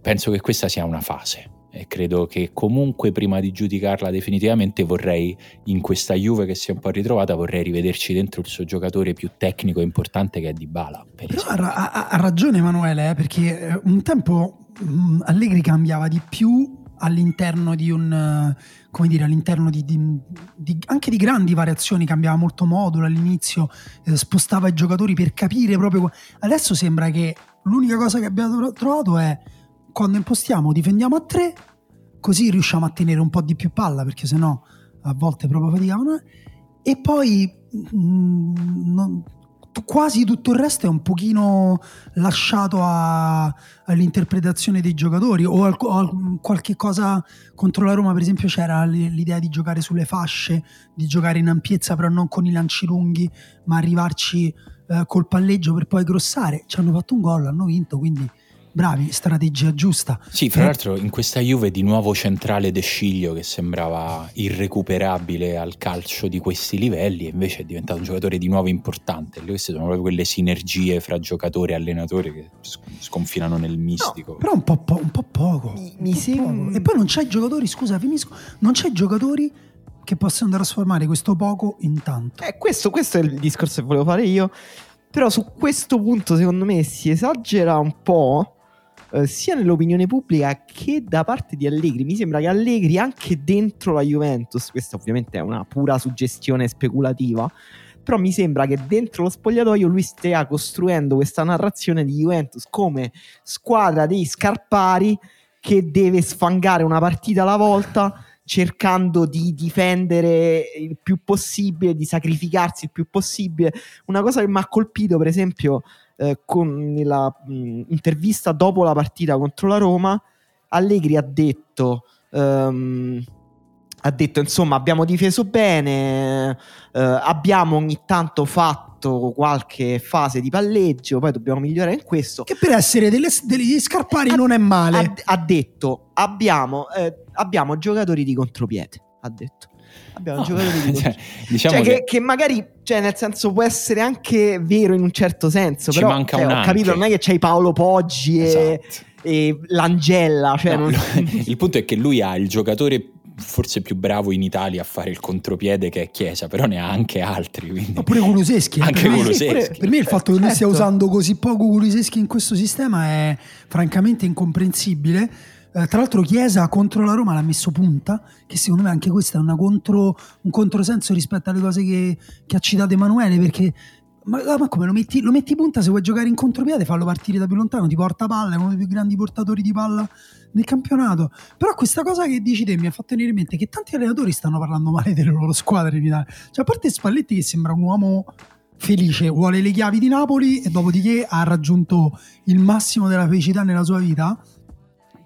penso che questa sia una fase e credo che comunque prima di giudicarla definitivamente vorrei in questa Juve che si è un po' ritrovata vorrei rivederci dentro il suo giocatore più tecnico e importante che è Di Bala però ha, ha, ha, ragione Emanuele eh, perché eh, un tempo mm, Allegri cambiava di più all'interno di un come dire all'interno di, di, di, anche di grandi variazioni cambiava molto modulo all'inizio eh, spostava i giocatori per capire proprio adesso sembra che l'unica cosa che abbiamo trovato è quando impostiamo difendiamo a 3, così riusciamo a tenere un po' di più palla, perché sennò a volte proprio faticavano. E poi mh, mm, non, quasi tutto il resto è un pochino lasciato a, all'interpretazione dei giocatori o, al, o qualche cosa contro la Roma. Per esempio c'era l'idea di giocare sulle fasce di giocare in ampiezza però non con i lanci lunghi ma arrivarci eh, col palleggio per poi grossare. Ci hanno fatto un gol hanno vinto quindi bravi, strategia giusta. Sì, fra eh. l'altro in questa Juve di nuovo centrale De Sciglio che sembrava irrecuperabile al calcio di questi livelli e invece è diventato un giocatore di nuovo importante. Queste sono proprio quelle sinergie fra giocatore e allenatore che sconfinano nel mistico. No, però un po', po- un po poco. Mi, mi sembra... E poi non c'è giocatori, scusa, finisco, non c'è giocatori che possono trasformare questo poco in tanto. Eh, questo, questo è il discorso che volevo fare io. Però su questo punto, secondo me, si esagera un po' Eh, sia nell'opinione pubblica che da parte di Allegri. Mi sembra che Allegri anche dentro la Juventus, questa ovviamente è una pura suggestione speculativa, però mi sembra che dentro lo spogliatoio lui stia costruendo questa narrazione di Juventus come squadra dei scarpari che deve sfangare una partita alla volta cercando di difendere il più possibile, di sacrificarsi il più possibile. Una cosa che mi ha colpito, per esempio, eh, con la mh, intervista dopo la partita contro la Roma, Allegri ha detto... Um, ha detto insomma abbiamo difeso bene, eh, abbiamo ogni tanto fatto qualche fase di palleggio, poi dobbiamo migliorare in questo. Che per essere delle, degli scarpari ha, non è male. Ha, ha detto abbiamo, eh, abbiamo giocatori di contropiede, ha detto. Abbiamo no. giocatori di cioè, diciamo cioè, che... Che, che... magari, cioè, nel senso, può essere anche vero in un certo senso. Ci però manca cioè, ho capito, non è che c'hai Paolo Poggi e, esatto. e l'Angella. Cioè no, non... il punto è che lui ha il giocatore forse più bravo in Italia a fare il contropiede che è Chiesa, però ne ha anche altri. Quindi... Oppure Kuluseschi. Anche per Kuluseschi. Me, per me il fatto che certo. lui stia certo. usando così poco Kuluseschi in questo sistema è francamente incomprensibile eh, tra l'altro Chiesa contro la Roma l'ha messo punta, che secondo me anche questo è contro, un controsenso rispetto alle cose che, che ha citato Emanuele, perché ma, ma, come lo metti, lo metti, punta se vuoi giocare in contropiede fallo partire da più lontano ti porta palla è uno dei più grandi portatori di palla nel campionato. Però questa cosa che dici te mi ha fatto venire in mente che tanti allenatori stanno parlando male delle loro squadre in Italia. Cioè a parte Spalletti che sembra un uomo felice vuole le chiavi di Napoli e dopodiché ha raggiunto il massimo della felicità nella sua vita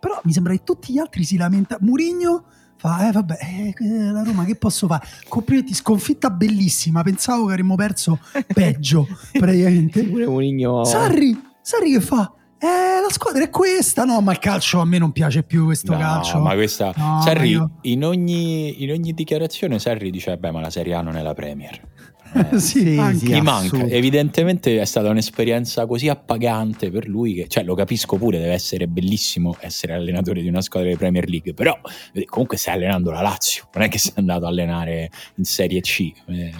però mi sembra che tutti gli altri si lamentano. Murigno fa, eh vabbè, eh, la Roma che posso fare? Complimenti, sconfitta bellissima, pensavo che avremmo perso peggio, praticamente. Pure Murigno... Sarri, Sarri che fa? Eh, la squadra è questa, no, ma il calcio a me non piace più questo no, calcio. ma questa... No, Sarri, io... in, ogni, in ogni dichiarazione Sarri dice, beh, ma la Serie A non è la Premier. Eh, sì, sì, gli manca. assurdo. Evidentemente è stata un'esperienza così appagante per lui che, cioè, lo capisco pure, deve essere bellissimo essere allenatore di una squadra di Premier League, però eh, comunque stai allenando la Lazio, non è che sei andato a allenare in Serie C. Eh,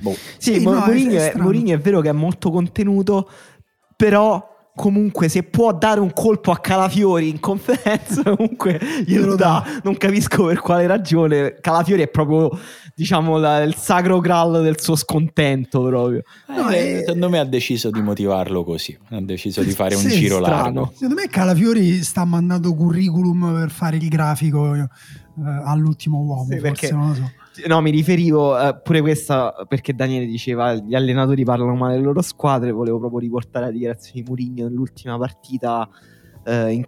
boh. Sì, Sì, no, è- Mourinho, è è, è vero che è molto contenuto, però comunque se può dare un colpo a Calafiori in conferenza comunque glielo Glielo dà. Non capisco per quale ragione. Calafiori è proprio, diciamo, la- il sacro graal del suo scontento proprio. No, Eh, secondo me ha deciso di motivarlo così, ha deciso di fare un Sì, giro strano. largo. Secondo me Calafiori sta mandando curriculum per fare il grafico eh, all'ultimo uomo, Sì, forse perché- non lo so. No, mi riferivo eh, pure questa perché Daniele diceva gli allenatori parlano male delle loro squadre. Volevo proprio riportare la dichiarazione di Mourinho nell'ultima partita, eh, in- in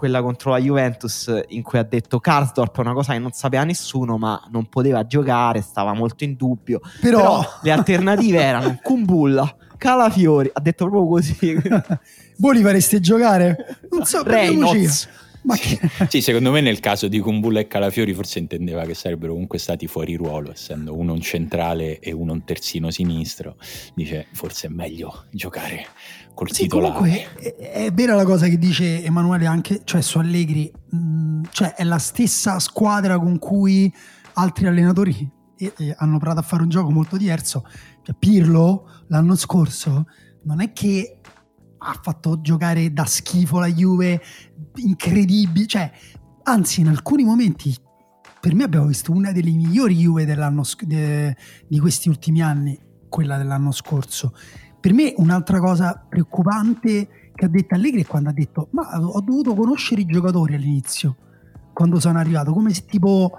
quella contro la Juventus, in cui ha detto Karsdorp è una cosa che non sapeva nessuno, ma non poteva giocare, stava molto in dubbio. Però, Però le alternative erano Kumbulla, Calafiori, ha detto proprio così. voi li fareste giocare? Non so. Reynolds. Ma che... Sì, secondo me nel caso di Kumbulla e Calafiori forse intendeva che sarebbero comunque stati fuori ruolo, essendo uno un centrale e uno un terzino sinistro. Dice forse è meglio giocare col Sì, titolare. comunque è, è vera la cosa che dice Emanuele anche, cioè su Allegri, mh, cioè è la stessa squadra con cui altri allenatori eh, eh, hanno provato a fare un gioco molto diverso. Cioè, Pirlo l'anno scorso non è che ha fatto giocare da schifo la Juve, incredibile, cioè anzi in alcuni momenti per me abbiamo visto una delle migliori Juve de- di questi ultimi anni, quella dell'anno scorso. Per me un'altra cosa preoccupante che ha detto Allegri è quando ha detto ma ho dovuto conoscere i giocatori all'inizio, quando sono arrivato, come se tipo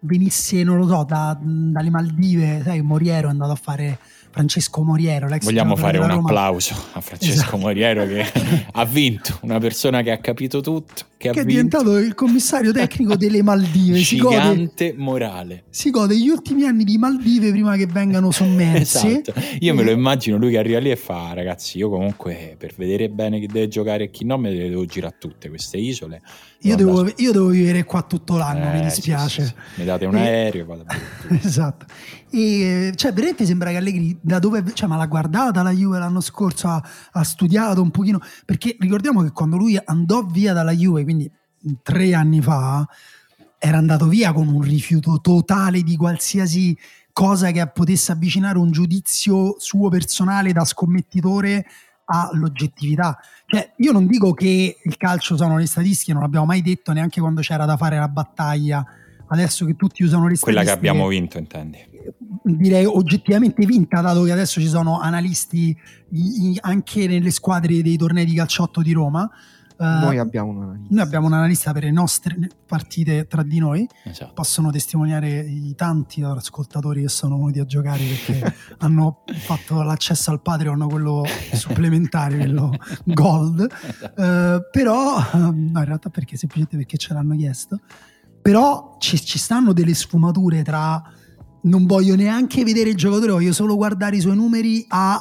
venisse, non lo so, da- dalle Maldive, sai, Moriero è andato a fare Francesco Moriero, l'ex Vogliamo fare un Roma. applauso a Francesco Esatto. Moriero che ha vinto, una persona che ha capito tutto, che, che è diventato il commissario tecnico delle Maldive, si gode, Gigante morale. si gode gli ultimi anni di Maldive prima che vengano sommerse. Esatto. Io me lo immagino lui che arriva lì e fa ragazzi io comunque per vedere bene chi deve giocare e chi no me le devo girare tutte queste isole. Io devo, io devo vivere qua tutto l'anno, Eh, mi dispiace. sì, sì. Mi date un E- aereo vado esatto. E cioè, veramente sembra che Allegri da dove cioè, ma l'ha guardata la Juve l'anno scorso, ha, ha studiato un pochino. Perché ricordiamo che quando lui andò via dalla Juve, quindi tre anni fa, era andato via con un rifiuto totale di qualsiasi cosa che potesse avvicinare un giudizio suo personale da scommettitore all'oggettività. Cioè, io non dico che il calcio sono le statistiche, non l'abbiamo mai detto neanche quando c'era da fare la battaglia. Adesso che tutti usano le Quella che statistiche, abbiamo vinto intendi. direi oggettivamente vinta, dato che adesso ci sono analisti anche nelle squadre dei tornei di calciotto di Roma. Eh, Noi abbiamo una noi abbiamo un analista per le nostre partite tra di noi, Esatto. possono testimoniare i tanti ascoltatori che sono venuti a giocare perché hanno fatto l'accesso al Patreon, quello supplementare, quello gold. Eh, però, no, in realtà perché semplicemente perché ce l'hanno chiesto. Però ci, ci stanno delle sfumature tra non voglio neanche vedere il giocatore, voglio solo guardare i suoi numeri a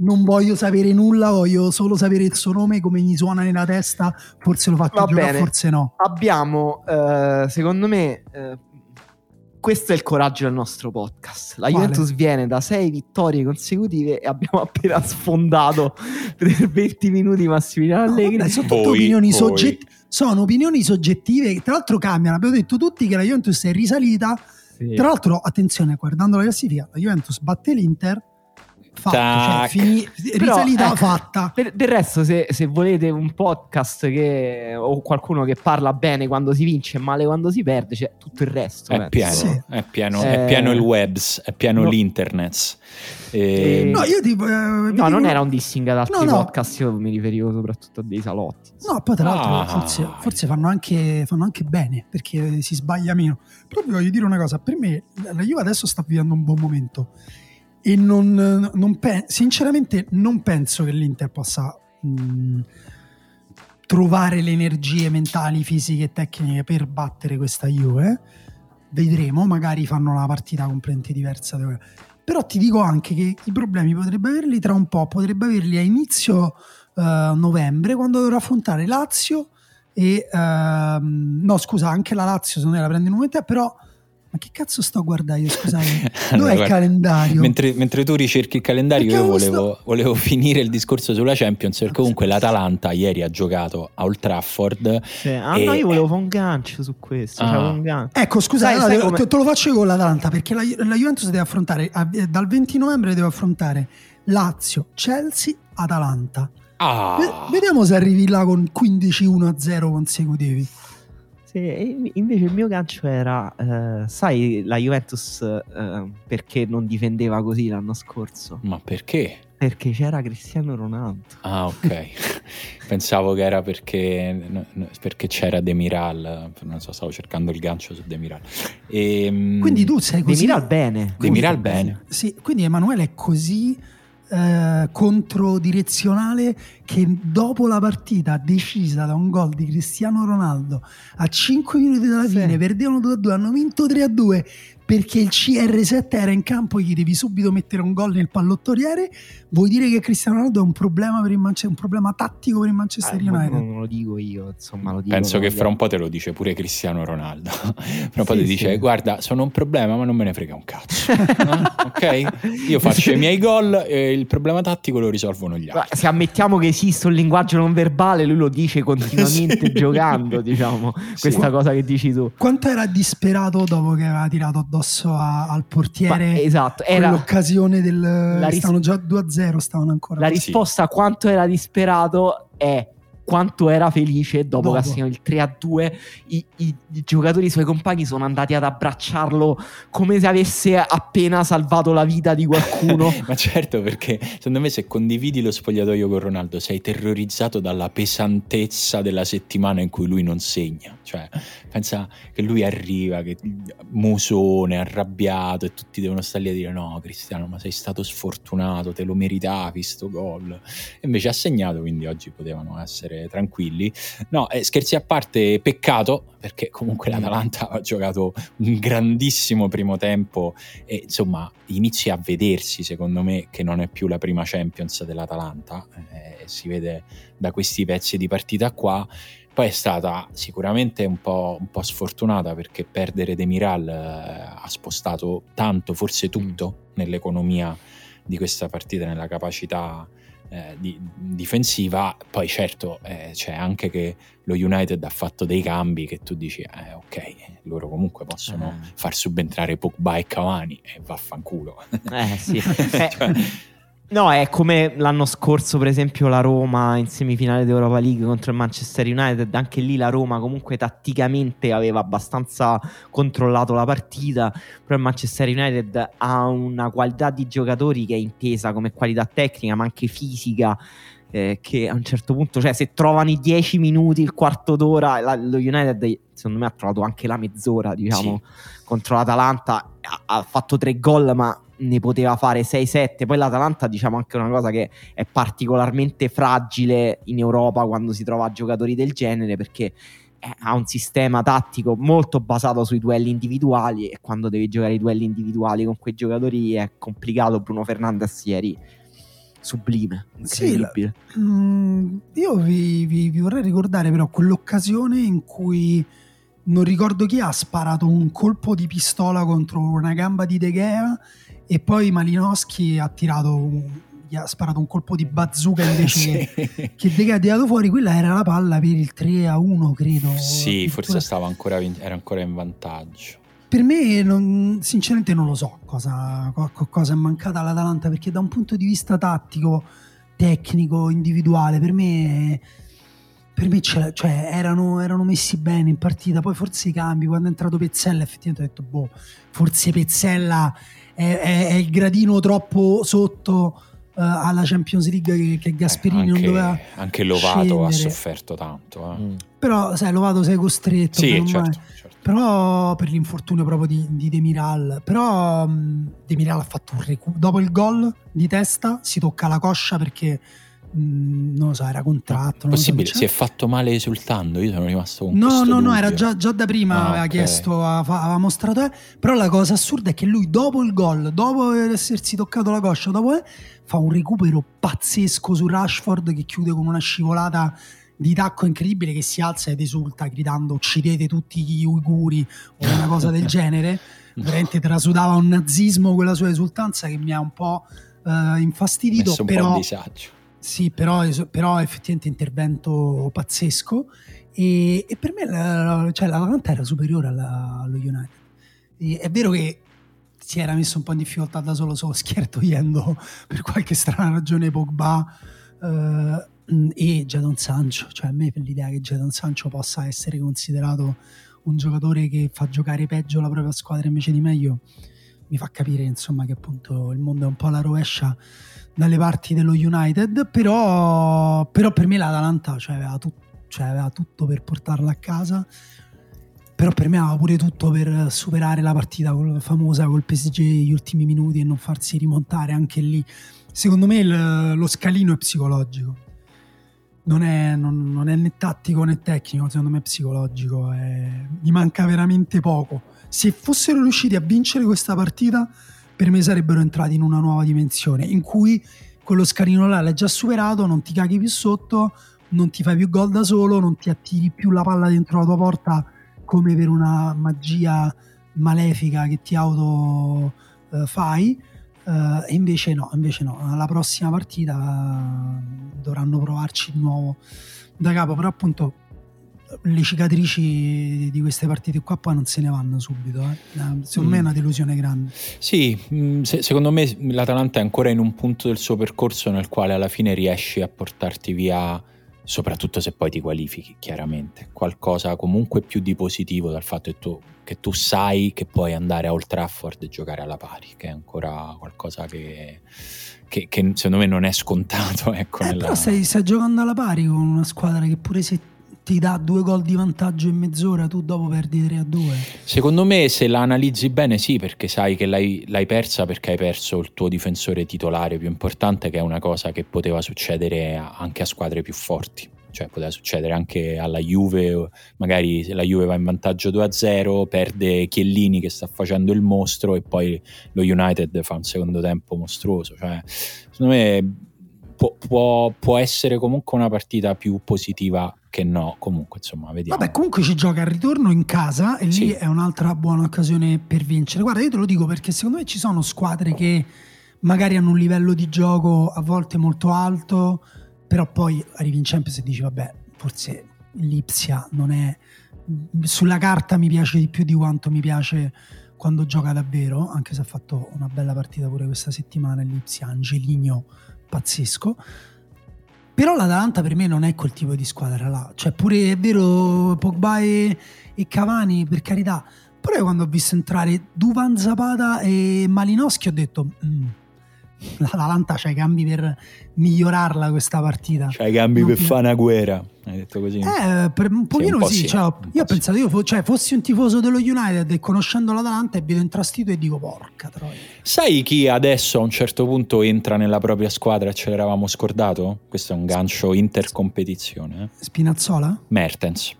non voglio sapere nulla, voglio solo sapere il suo nome, come gli suona nella testa, forse lo faccio Va giocare, bene. forse no. abbiamo, eh, secondo me, eh, questo è il coraggio del nostro podcast. La Quale? Juventus viene da sei vittorie consecutive e abbiamo appena sfondato per 20 minuti Massimiliano No, Allegri. vabbè, sono tutte opinioni soggettive. Sono opinioni soggettive che tra l'altro cambiano. Abbiamo detto tutti che la Juventus è risalita. Sì. Tra l'altro, attenzione, guardando la classifica, la Juventus batte l'Inter. Fatto, cioè, fini- Però, ecco, fatta. Per- del resto, se, se volete un podcast che, o qualcuno che parla bene quando si vince e male quando si perde, c'è tutto il resto. È penso. pieno, Sì. è pieno, Eh, è pieno il webs, è pieno no. l'internet. E- Eh, No, io tipo. eh, No, dico- non era un dissing ad altri No, no. podcast, io mi riferivo soprattutto a dei salotti. No, poi tra l'altro Ah. forse, forse fanno, anche, fanno anche bene perché si sbaglia meno. Però vi voglio dire una cosa: per me la Juve adesso sta vivendo un buon momento e non, non pe- sinceramente non penso che l'Inter possa mh, trovare le energie mentali, fisiche e tecniche per battere questa Juve. Vedremo, magari fanno una partita completamente diversa. Però ti dico anche che i problemi potrebbe averli tra un po', potrebbe averli a inizio eh, novembre quando dovrà affrontare Lazio e ehm, no scusa anche la Lazio se non la prende in un momento però Ma che cazzo sto a guardare io? Scusate, dov'è il calendario? Mentre, mentre, tu ricerchi il calendario, perché io volevo, sto... volevo, finire il discorso sulla Champions. Perché comunque l'Atalanta ieri ha giocato a Old Trafford. Sì. Ah, e... no, io volevo fare un gancio su questo. Cioè ah. Gancio. Ecco, scusa, no, come... te, te, lo faccio con l'Atalanta perché la, la Juventus deve affrontare dal 20 novembre deve affrontare Lazio, Chelsea, Atalanta. Ah. Vediamo se arrivi là con 15-1-0 consecutivi. Sì, invece il mio gancio era, eh, sai, la Juventus eh, perché non difendeva così l'anno scorso? Ma perché? Perché c'era Cristiano Ronaldo. Ah, ok. Pensavo che era perché, perché c'era Demiral. Non so, stavo cercando il gancio su Demiral. E, ehm, quindi tu sei così. Demiral bene. Demiral bene. Sì, quindi Emanuele è così eh, controdirezionale che dopo la partita decisa da un gol di Cristiano Ronaldo a 5 minuti dalla fine sì. perdevano 2-2 hanno vinto 3-2 perché il CR7 era in campo gli devi subito mettere un gol nel pallottoliere vuoi dire che Cristiano Ronaldo è un problema, per il Manchester, un problema tattico per il Manchester eh, United? Non, lo dico io, insomma, lo dico Penso che fra un po' te lo dice pure Cristiano Ronaldo. fra un po' sì, ti dice: Guarda, sono un problema, ma non me ne frega un cazzo. no? Ok? Io faccio i miei gol e il problema tattico lo risolvono gli altri. Se ammettiamo che esiste un linguaggio non verbale, lui lo dice continuamente sì. giocando, diciamo, questa cosa che dici tu. Quanto era disperato dopo che aveva tirato addosso a, al portiere? Ma, esatto, era l'occasione del. Ris- stavano già 2-0 0 stavano ancora. La risposta a quanto era disperato è quanto era felice dopo, dopo. che ha segnato il 3 a 2 I, i, i, giocatori i suoi compagni sono andati ad abbracciarlo come se avesse appena salvato la vita di qualcuno. Ma certo perché secondo me se condividi lo spogliatoio con Ronaldo sei terrorizzato dalla pesantezza della settimana in cui lui non segna. Cioè pensa che lui arriva che musone arrabbiato e tutti devono stare lì a dire no Cristiano ma sei stato sfortunato te lo meritavi sto gol. E invece ha segnato quindi oggi potevano essere tranquilli. No, eh, scherzi a parte, peccato, perché comunque mm. l'Atalanta ha giocato un grandissimo primo tempo e insomma inizia a vedersi, secondo me, che non è più la prima Champions dell'Atalanta, eh, si vede da questi pezzi di partita qua. Poi è stata sicuramente un po', un po sfortunata perché perdere Demiral eh, ha spostato tanto, forse tutto, mm. nell'economia di questa partita, nella capacità eh, di, difensiva. Poi certo eh, c'è anche che lo United ha fatto dei cambi che tu dici, eh, ok, loro comunque possono eh. far subentrare Pogba e Cavani e vaffanculo. Eh sì. cioè, No, è come l'anno scorso, per esempio, la Roma in semifinale d'Europa League contro il Manchester United. Anche lì la Roma, comunque, tatticamente aveva abbastanza controllato la partita. Però il Manchester United ha una qualità di giocatori che è intesa come qualità tecnica, ma anche fisica. Eh, che a un certo punto, cioè, se trovano i 10 minuti, il quarto d'ora, la, lo United, secondo me, ha trovato anche la mezz'ora, diciamo, sì. contro l'Atalanta. Ha, ha fatto tre gol, ma ne poteva fare 6-7. Poi l'Atalanta, diciamo anche una cosa che è particolarmente fragile in Europa quando si trova giocatori del genere perché ha un sistema tattico molto basato sui duelli individuali e quando devi giocare i duelli individuali con quei giocatori è complicato. Bruno Fernandes ieri sublime, incredibile. Sì, mh, mm, io vi, vi, vi vorrei ricordare però quell'occasione in cui non ricordo chi ha sparato un colpo di pistola contro una gamba di De Gea e poi Malinowski ha tirato gli ha sparato un colpo di bazooka invece sì. che, che De Gea ha tirato fuori. Quella era la palla per il 3 a 1 credo. Sì forse stava ancora, era ancora in vantaggio. Per me non, sinceramente non lo so cosa, cosa è mancata all'Atalanta perché da un punto di vista tattico tecnico individuale per me per me cioè, erano, erano, messi bene in partita. Poi forse i cambi quando è entrato Pezzella effettivamente ho detto boh forse Pezzella è, è, è il gradino troppo sotto uh, alla Champions League che, che Gasperini eh, anche, non doveva anche Lovato scendere. ha sofferto tanto eh. mm. però sai Lovato sei costretto sì, certo, certo. però per l'infortunio proprio di, di Demiral però um, Demiral ha fatto un recupero dopo il gol di testa si tocca la coscia perché Mm, non lo so, era contratto. Possibile, so, si è fatto male esultando. Io sono rimasto con No, no, dubbio. no, era già, già da prima. Ah, aveva okay. chiesto, aveva, mostrato. Eh, però la cosa assurda è che lui, dopo il gol, dopo essersi toccato la coscia, dopo eh, fa un recupero pazzesco su Rashford che chiude con una scivolata di tacco incredibile che si alza ed esulta gridando uccidete tutti gli uiguri o una cosa del genere veramente trasudava un nazismo quella sua esultanza che mi ha un po' eh, infastidito. Messo un però, po' disagio. Sì, però, però effettivamente intervento pazzesco. E, e per me la, cioè, l'Atalanta era superiore alla, allo United. E è vero che si era messo un po' in difficoltà da solo, solo schier per qualche strana ragione Pogba eh, e Jadon Sancho. Cioè a me per l'idea che Jadon Sancho possa essere considerato un giocatore che fa giocare peggio la propria squadra invece di meglio mi fa capire insomma che appunto il mondo è un po' alla rovescia dalle parti dello United però, però per me l'Atalanta cioè, aveva, tu, cioè, aveva tutto per portarla a casa però per me aveva pure tutto per superare la partita famosa col PSG gli ultimi minuti e non farsi rimontare anche lì secondo me il, lo scalino è psicologico non è, non, non è, né tattico né tecnico, secondo me è psicologico. È... Gli manca veramente poco. Se fossero riusciti a vincere questa partita, per me sarebbero entrati in una nuova dimensione in cui quello scalino là l'hai già superato, non ti caghi più sotto, non ti fai più gol da solo, non ti attiri più la palla dentro la tua porta come per una magia malefica che ti auto uh, fai. Uh, invece no, invece no, alla prossima partita uh, dovranno provarci di nuovo da capo, però appunto le cicatrici di queste partite qua poi non se ne vanno subito, eh. secondo mm. me è una delusione grande. Sì, mm, se, secondo me l'Atalanta è ancora in un punto del suo percorso nel quale alla fine riesci a portarti via soprattutto se poi ti qualifichi, chiaramente. Qualcosa comunque più di positivo dal fatto che tu, che tu sai che puoi andare a Old Trafford e giocare alla pari, che è ancora qualcosa che, che, che secondo me non è scontato. Ecco, eh, nella... Però stai, stai giocando alla pari con una squadra che pure se ti dà due gol di vantaggio in mezz'ora, tu dopo perdi 3 a 2. Secondo me, se la analizzi bene, sì, perché sai che l'hai, l'hai, persa perché hai perso il tuo difensore titolare più importante, che è una cosa che poteva succedere anche a squadre più forti. Cioè, poteva succedere anche alla Juve, magari se la Juve va in vantaggio 2 a 0, perde Chiellini che sta facendo il mostro e poi lo United fa un secondo tempo mostruoso. Cioè, secondo me può, può essere comunque una partita più positiva che no. Comunque, insomma, vediamo. Vabbè, comunque ci gioca al ritorno in casa e sì. lì è un'altra buona occasione per vincere. Guarda, io te lo dico perché secondo me ci sono squadre che magari hanno un livello di gioco a volte molto alto, però poi arrivi in Champions e dici, vabbè, forse l'Ipsia non è... Sulla carta mi piace di più di quanto mi piace quando gioca davvero, anche se ha fatto una bella partita pure questa settimana l'Ipsia, Angelino pazzesco però l'Atalanta per me non è quel tipo di squadra là. Cioè, pure è vero, Pogba e, e Cavani, per carità. Però io quando ho visto entrare Duvan Zapata e Malinowski ho detto... Mm, L'Atalanta c'ha i cambi per migliorarla questa partita. C'ha i cambi non per fare una guerra. Hai detto così? Eh, per un pochino sì, un sì. sì. Cioè, io ho pensato, io cioè, fossi un tifoso dello United e conoscendo l'Atalanta e vedo intrastito e dico porca troia. Sai chi adesso a un certo punto entra nella propria squadra e ce l'eravamo scordato? Questo è un gancio intercompetizione. Eh? Spinazzola? Mertens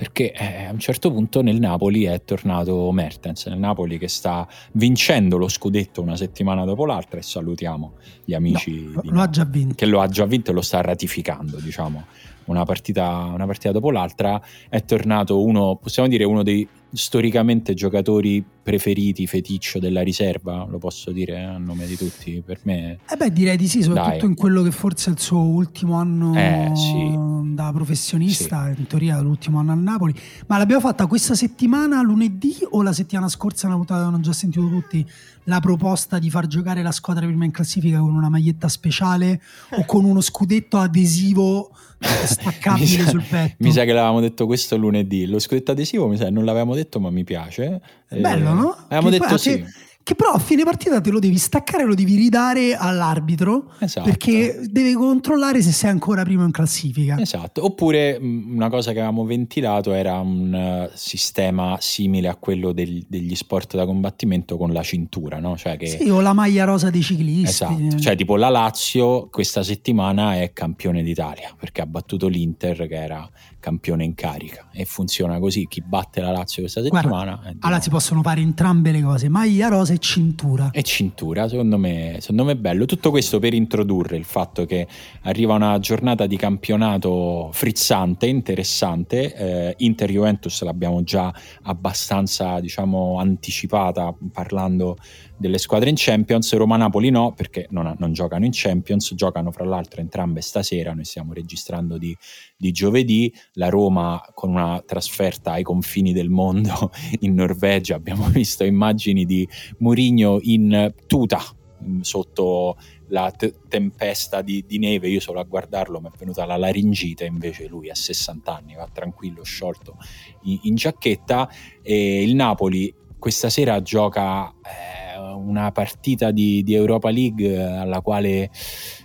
perché eh, a un certo punto nel Napoli è tornato Mertens, nel Napoli che sta vincendo lo scudetto una settimana dopo l'altra e salutiamo gli amici no, lo, lo ha già vinto. che lo ha già vinto e lo sta ratificando, diciamo, una partita, una partita dopo l'altra, è tornato uno, possiamo dire uno dei storicamente giocatori preferiti, feticcio della riserva, lo posso dire a nome di tutti, per me. Eh beh, direi di sì, soprattutto Dai. in quello che forse è il suo ultimo anno eh, sì. da professionista, sì. in teoria l'ultimo anno al Napoli. Ma l'abbiamo fatta questa settimana, lunedì o la settimana scorsa, una puntata hanno già sentito tutti, la proposta di far giocare la squadra prima in classifica con una maglietta speciale o con uno scudetto adesivo staccabile sul petto. Mi sa che l'avevamo detto questo lunedì. Lo scudetto adesivo mi sa non l'avevamo detto, ma mi piace. Bello, no? Avevamo che detto sì. Che però a fine partita te lo devi staccare lo devi ridare all'arbitro esatto. perché deve controllare se sei ancora primo in classifica. Esatto. Oppure una cosa che avevamo ventilato era un uh, sistema simile a quello del, degli sport da combattimento con la cintura, no? Cioè che... Sì, o la maglia rosa dei ciclisti. Esatto. Cioè tipo la Lazio questa settimana è campione d'Italia perché ha battuto l'Inter che era campione in carica e funziona così. Chi batte la Lazio questa settimana... Guarda, allora si possono fare entrambe le cose, maglia rosa è cintura. È cintura, secondo me, secondo me è bello. Tutto questo per introdurre il fatto che arriva una giornata di campionato frizzante, interessante. Eh, Inter Juventus l'abbiamo già abbastanza, diciamo, anticipata parlando delle squadre in Champions, Roma-Napoli no, perché non, non, giocano in Champions, giocano fra l'altro entrambe stasera, noi stiamo registrando di, di, giovedì, la Roma con una trasferta ai confini del mondo in Norvegia, abbiamo visto immagini di Murigno in tuta mm, sotto la t- tempesta di, di, neve, io solo a guardarlo mi è venuta la laringite, invece lui a 60 anni va tranquillo, sciolto in, in giacchetta e il Napoli questa sera gioca... Eh, una partita di, di, Europa League alla quale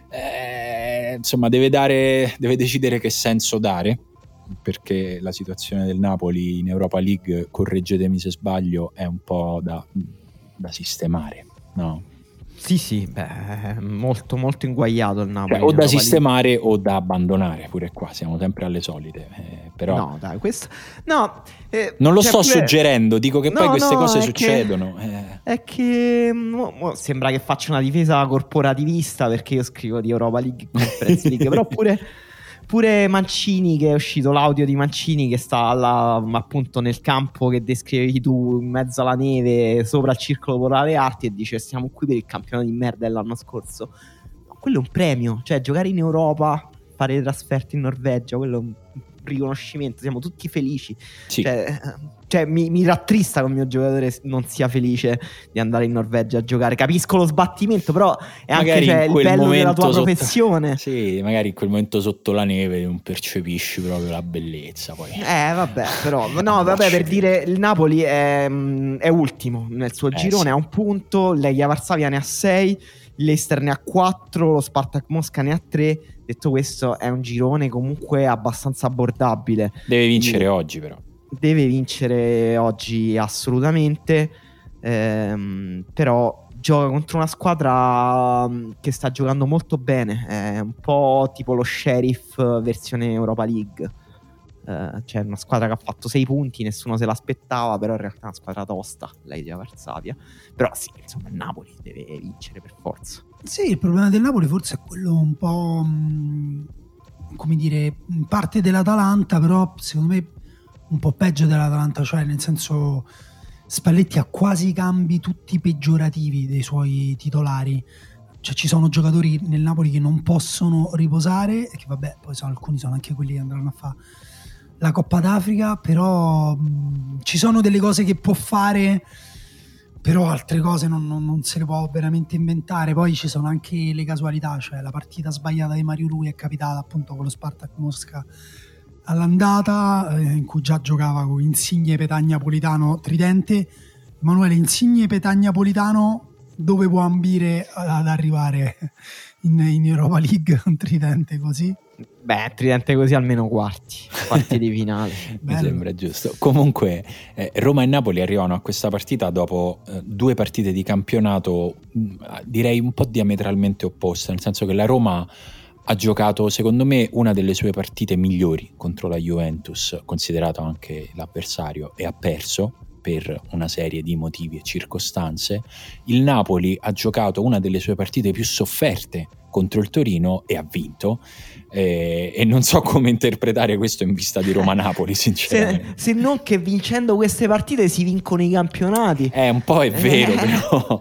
eh, insomma deve, dare, deve decidere che senso dare perché la situazione del Napoli in Europa League, correggetemi se sbaglio, è un po' da, da sistemare, no? Sì, sì, beh, molto, molto inguagliato il Napoli. Cioè, o da sistemare lì. o da abbandonare, pure qua siamo sempre alle solite. Eh, però... No, dai, questo... No, eh, non lo cioè, sto pure... suggerendo, dico che no, poi queste no, cose succedono. Che, eh. È che mo, mo sembra che faccia una difesa corporativista perché io scrivo di Europa League Conference League, però pure... Pure Mancini, che è uscito l'audio di Mancini che sta là, appunto nel campo che descrivevi tu, in mezzo alla neve, sopra il circolo polare arti, e dice: Siamo qui per il campionato di merda dell'anno scorso. No, quello è un premio, cioè giocare in Europa, fare trasferte in Norvegia, quello è un riconoscimento, siamo tutti felici. Sì. Cioè, cioè mi, mi, rattrista che il mio giocatore non sia felice di andare in Norvegia a giocare. Capisco lo sbattimento, però è magari anche cioè, il bello della tua sotto, professione. Sì, magari in quel momento sotto la neve non percepisci proprio la bellezza. Poi. Eh, vabbè, però, no, vabbè, per dire il Napoli è, è ultimo nel suo eh, girone, sì. ha un punto, Legia Varsavia ne ha sei, l'Ester ne ha quattro, lo Spartak Mosca ne ha tre. Detto questo, è un girone comunque abbastanza abbordabile. Deve vincere Quindi, oggi, però deve vincere oggi assolutamente, ehm, però gioca contro una squadra mm, che sta giocando molto bene, è un po' tipo lo Sheriff versione Europa League. Uh, c'è una squadra che ha fatto 6 punti, nessuno se l'aspettava, però in realtà è una squadra tosta, lei di Varsavia. Però sì, insomma, il Napoli deve vincere per forza. Sì, il problema del Napoli forse è quello un po', mm, come dire, parte dell'Atalanta, però secondo me un po' peggio dell'Atalanta, cioè nel senso Spalletti ha quasi i cambi tutti peggiorativi dei suoi titolari. Cioè ci sono giocatori nel Napoli che non possono riposare e che vabbè, poi sono, alcuni sono anche quelli che andranno a fare la Coppa d'Africa, però mh, ci sono delle cose che può fare, però altre cose non, non, non, se le può veramente inventare. Poi ci sono anche le casualità, cioè la partita sbagliata di Mario Lui è capitata appunto con lo Spartak Mosca all'andata, eh, in cui già giocava con Insigne, Petagna, Politano, Tridente. Emanuele Insigne, Petagna, Politano, dove può ambire ad arrivare in, in Europa League un Tridente così? Beh, Tridente così almeno quarti, quarti di finale. Mi sembra giusto. Comunque, eh, Roma e Napoli arrivano a questa partita dopo eh, due partite di campionato, mh, mm, direi un po' diametralmente opposte, nel senso che la Roma ha giocato secondo me una delle sue partite migliori contro la Juventus, considerato anche l'avversario, e ha perso per una serie di motivi e circostanze. Il Napoli ha giocato una delle sue partite più sofferte contro il Torino e ha vinto. Eh, e non so come interpretare questo in vista di Roma-Napoli, sinceramente. Se, se, non che vincendo queste partite si vincono i campionati. Eh, un po' è vero, eh. però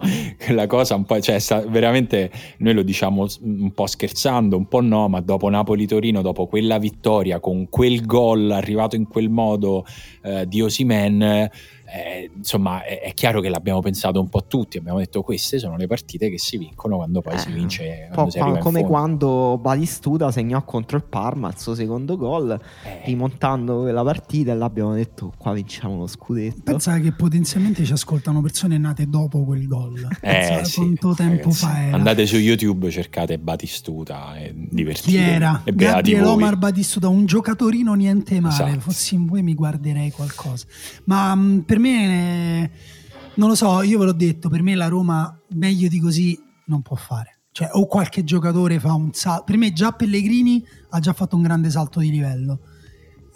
la cosa un po', cioè, sta, veramente noi lo diciamo un po' scherzando, un po' no, ma dopo Napoli-Torino, dopo quella vittoria con quel gol arrivato in quel modo eh, di Osimen eh, insomma è, è, chiaro che l'abbiamo pensato un po' tutti, abbiamo detto queste sono le partite che si vincono quando poi eh, si vince. Quando si come quando Balistuda segnò contro il Parma il suo secondo gol, eh. rimontando quella partita e l'abbiamo detto qua vinciamo lo scudetto. Pensa che potenzialmente ci ascoltano persone nate dopo quel gol. Eh, sì, quanto tempo ragazzi, fa era. Andate su YouTube, cercate Batistuta e divertitevi. Chi era? E Gabriele Omar Batistuta, un giocatorino niente male, esatto. fossi in voi mi guarderei qualcosa. Ma mh, per me, non lo so, io ve l'ho detto, per me la Roma meglio di così non può fare. Cioè, o qualche giocatore fa un salto. Per me già Pellegrini ha già fatto un grande salto di livello.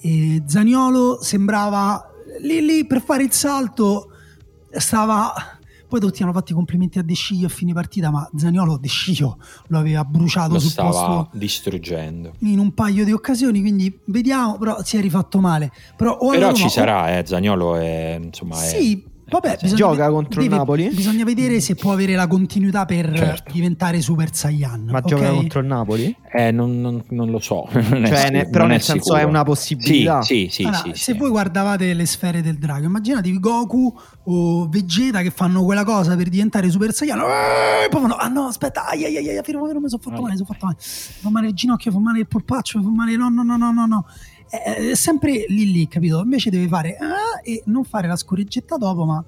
E Zaniolo sembrava lì lì per fare il salto, stava Poi tutti hanno fatto i complimenti a De Sciglio a fine partita, ma Zaniolo De Sciglio lo aveva bruciato Lo sul stava posto distruggendo. in un paio di occasioni, quindi vediamo, però si è rifatto male. Però, Però ci Roma o- sarà, eh, Zagnolo è, insomma, Sì, vabbè, è- bisogna Gioca ve- contro il deve- Napoli? Bisogna vedere se può avere la continuità per Certo. diventare Super Saiyan. Ma ok? gioca contro il Napoli? Eh, non, non- non lo so. non Cioè, sicuro, ne- però non nel senso sicuro. è una possibilità. Sì, sì, sì. Allora, sì, se sì. voi guardavate le sfere del drago, immaginatevi Goku o Vegeta che fanno quella cosa per diventare Super Saiyan. Eh, Poi fanno, ah no, aspetta, ai ai ai, ai, fermo, fermo, mi sono fatto male, mi sono fatto male. Fa male il ginocchio, fa male il polpaccio, fa male, no, no, no, no, no, no. È, è sempre lì lì, capito? Invece deve fare ah, e non fare la scorreggetta dopo, ma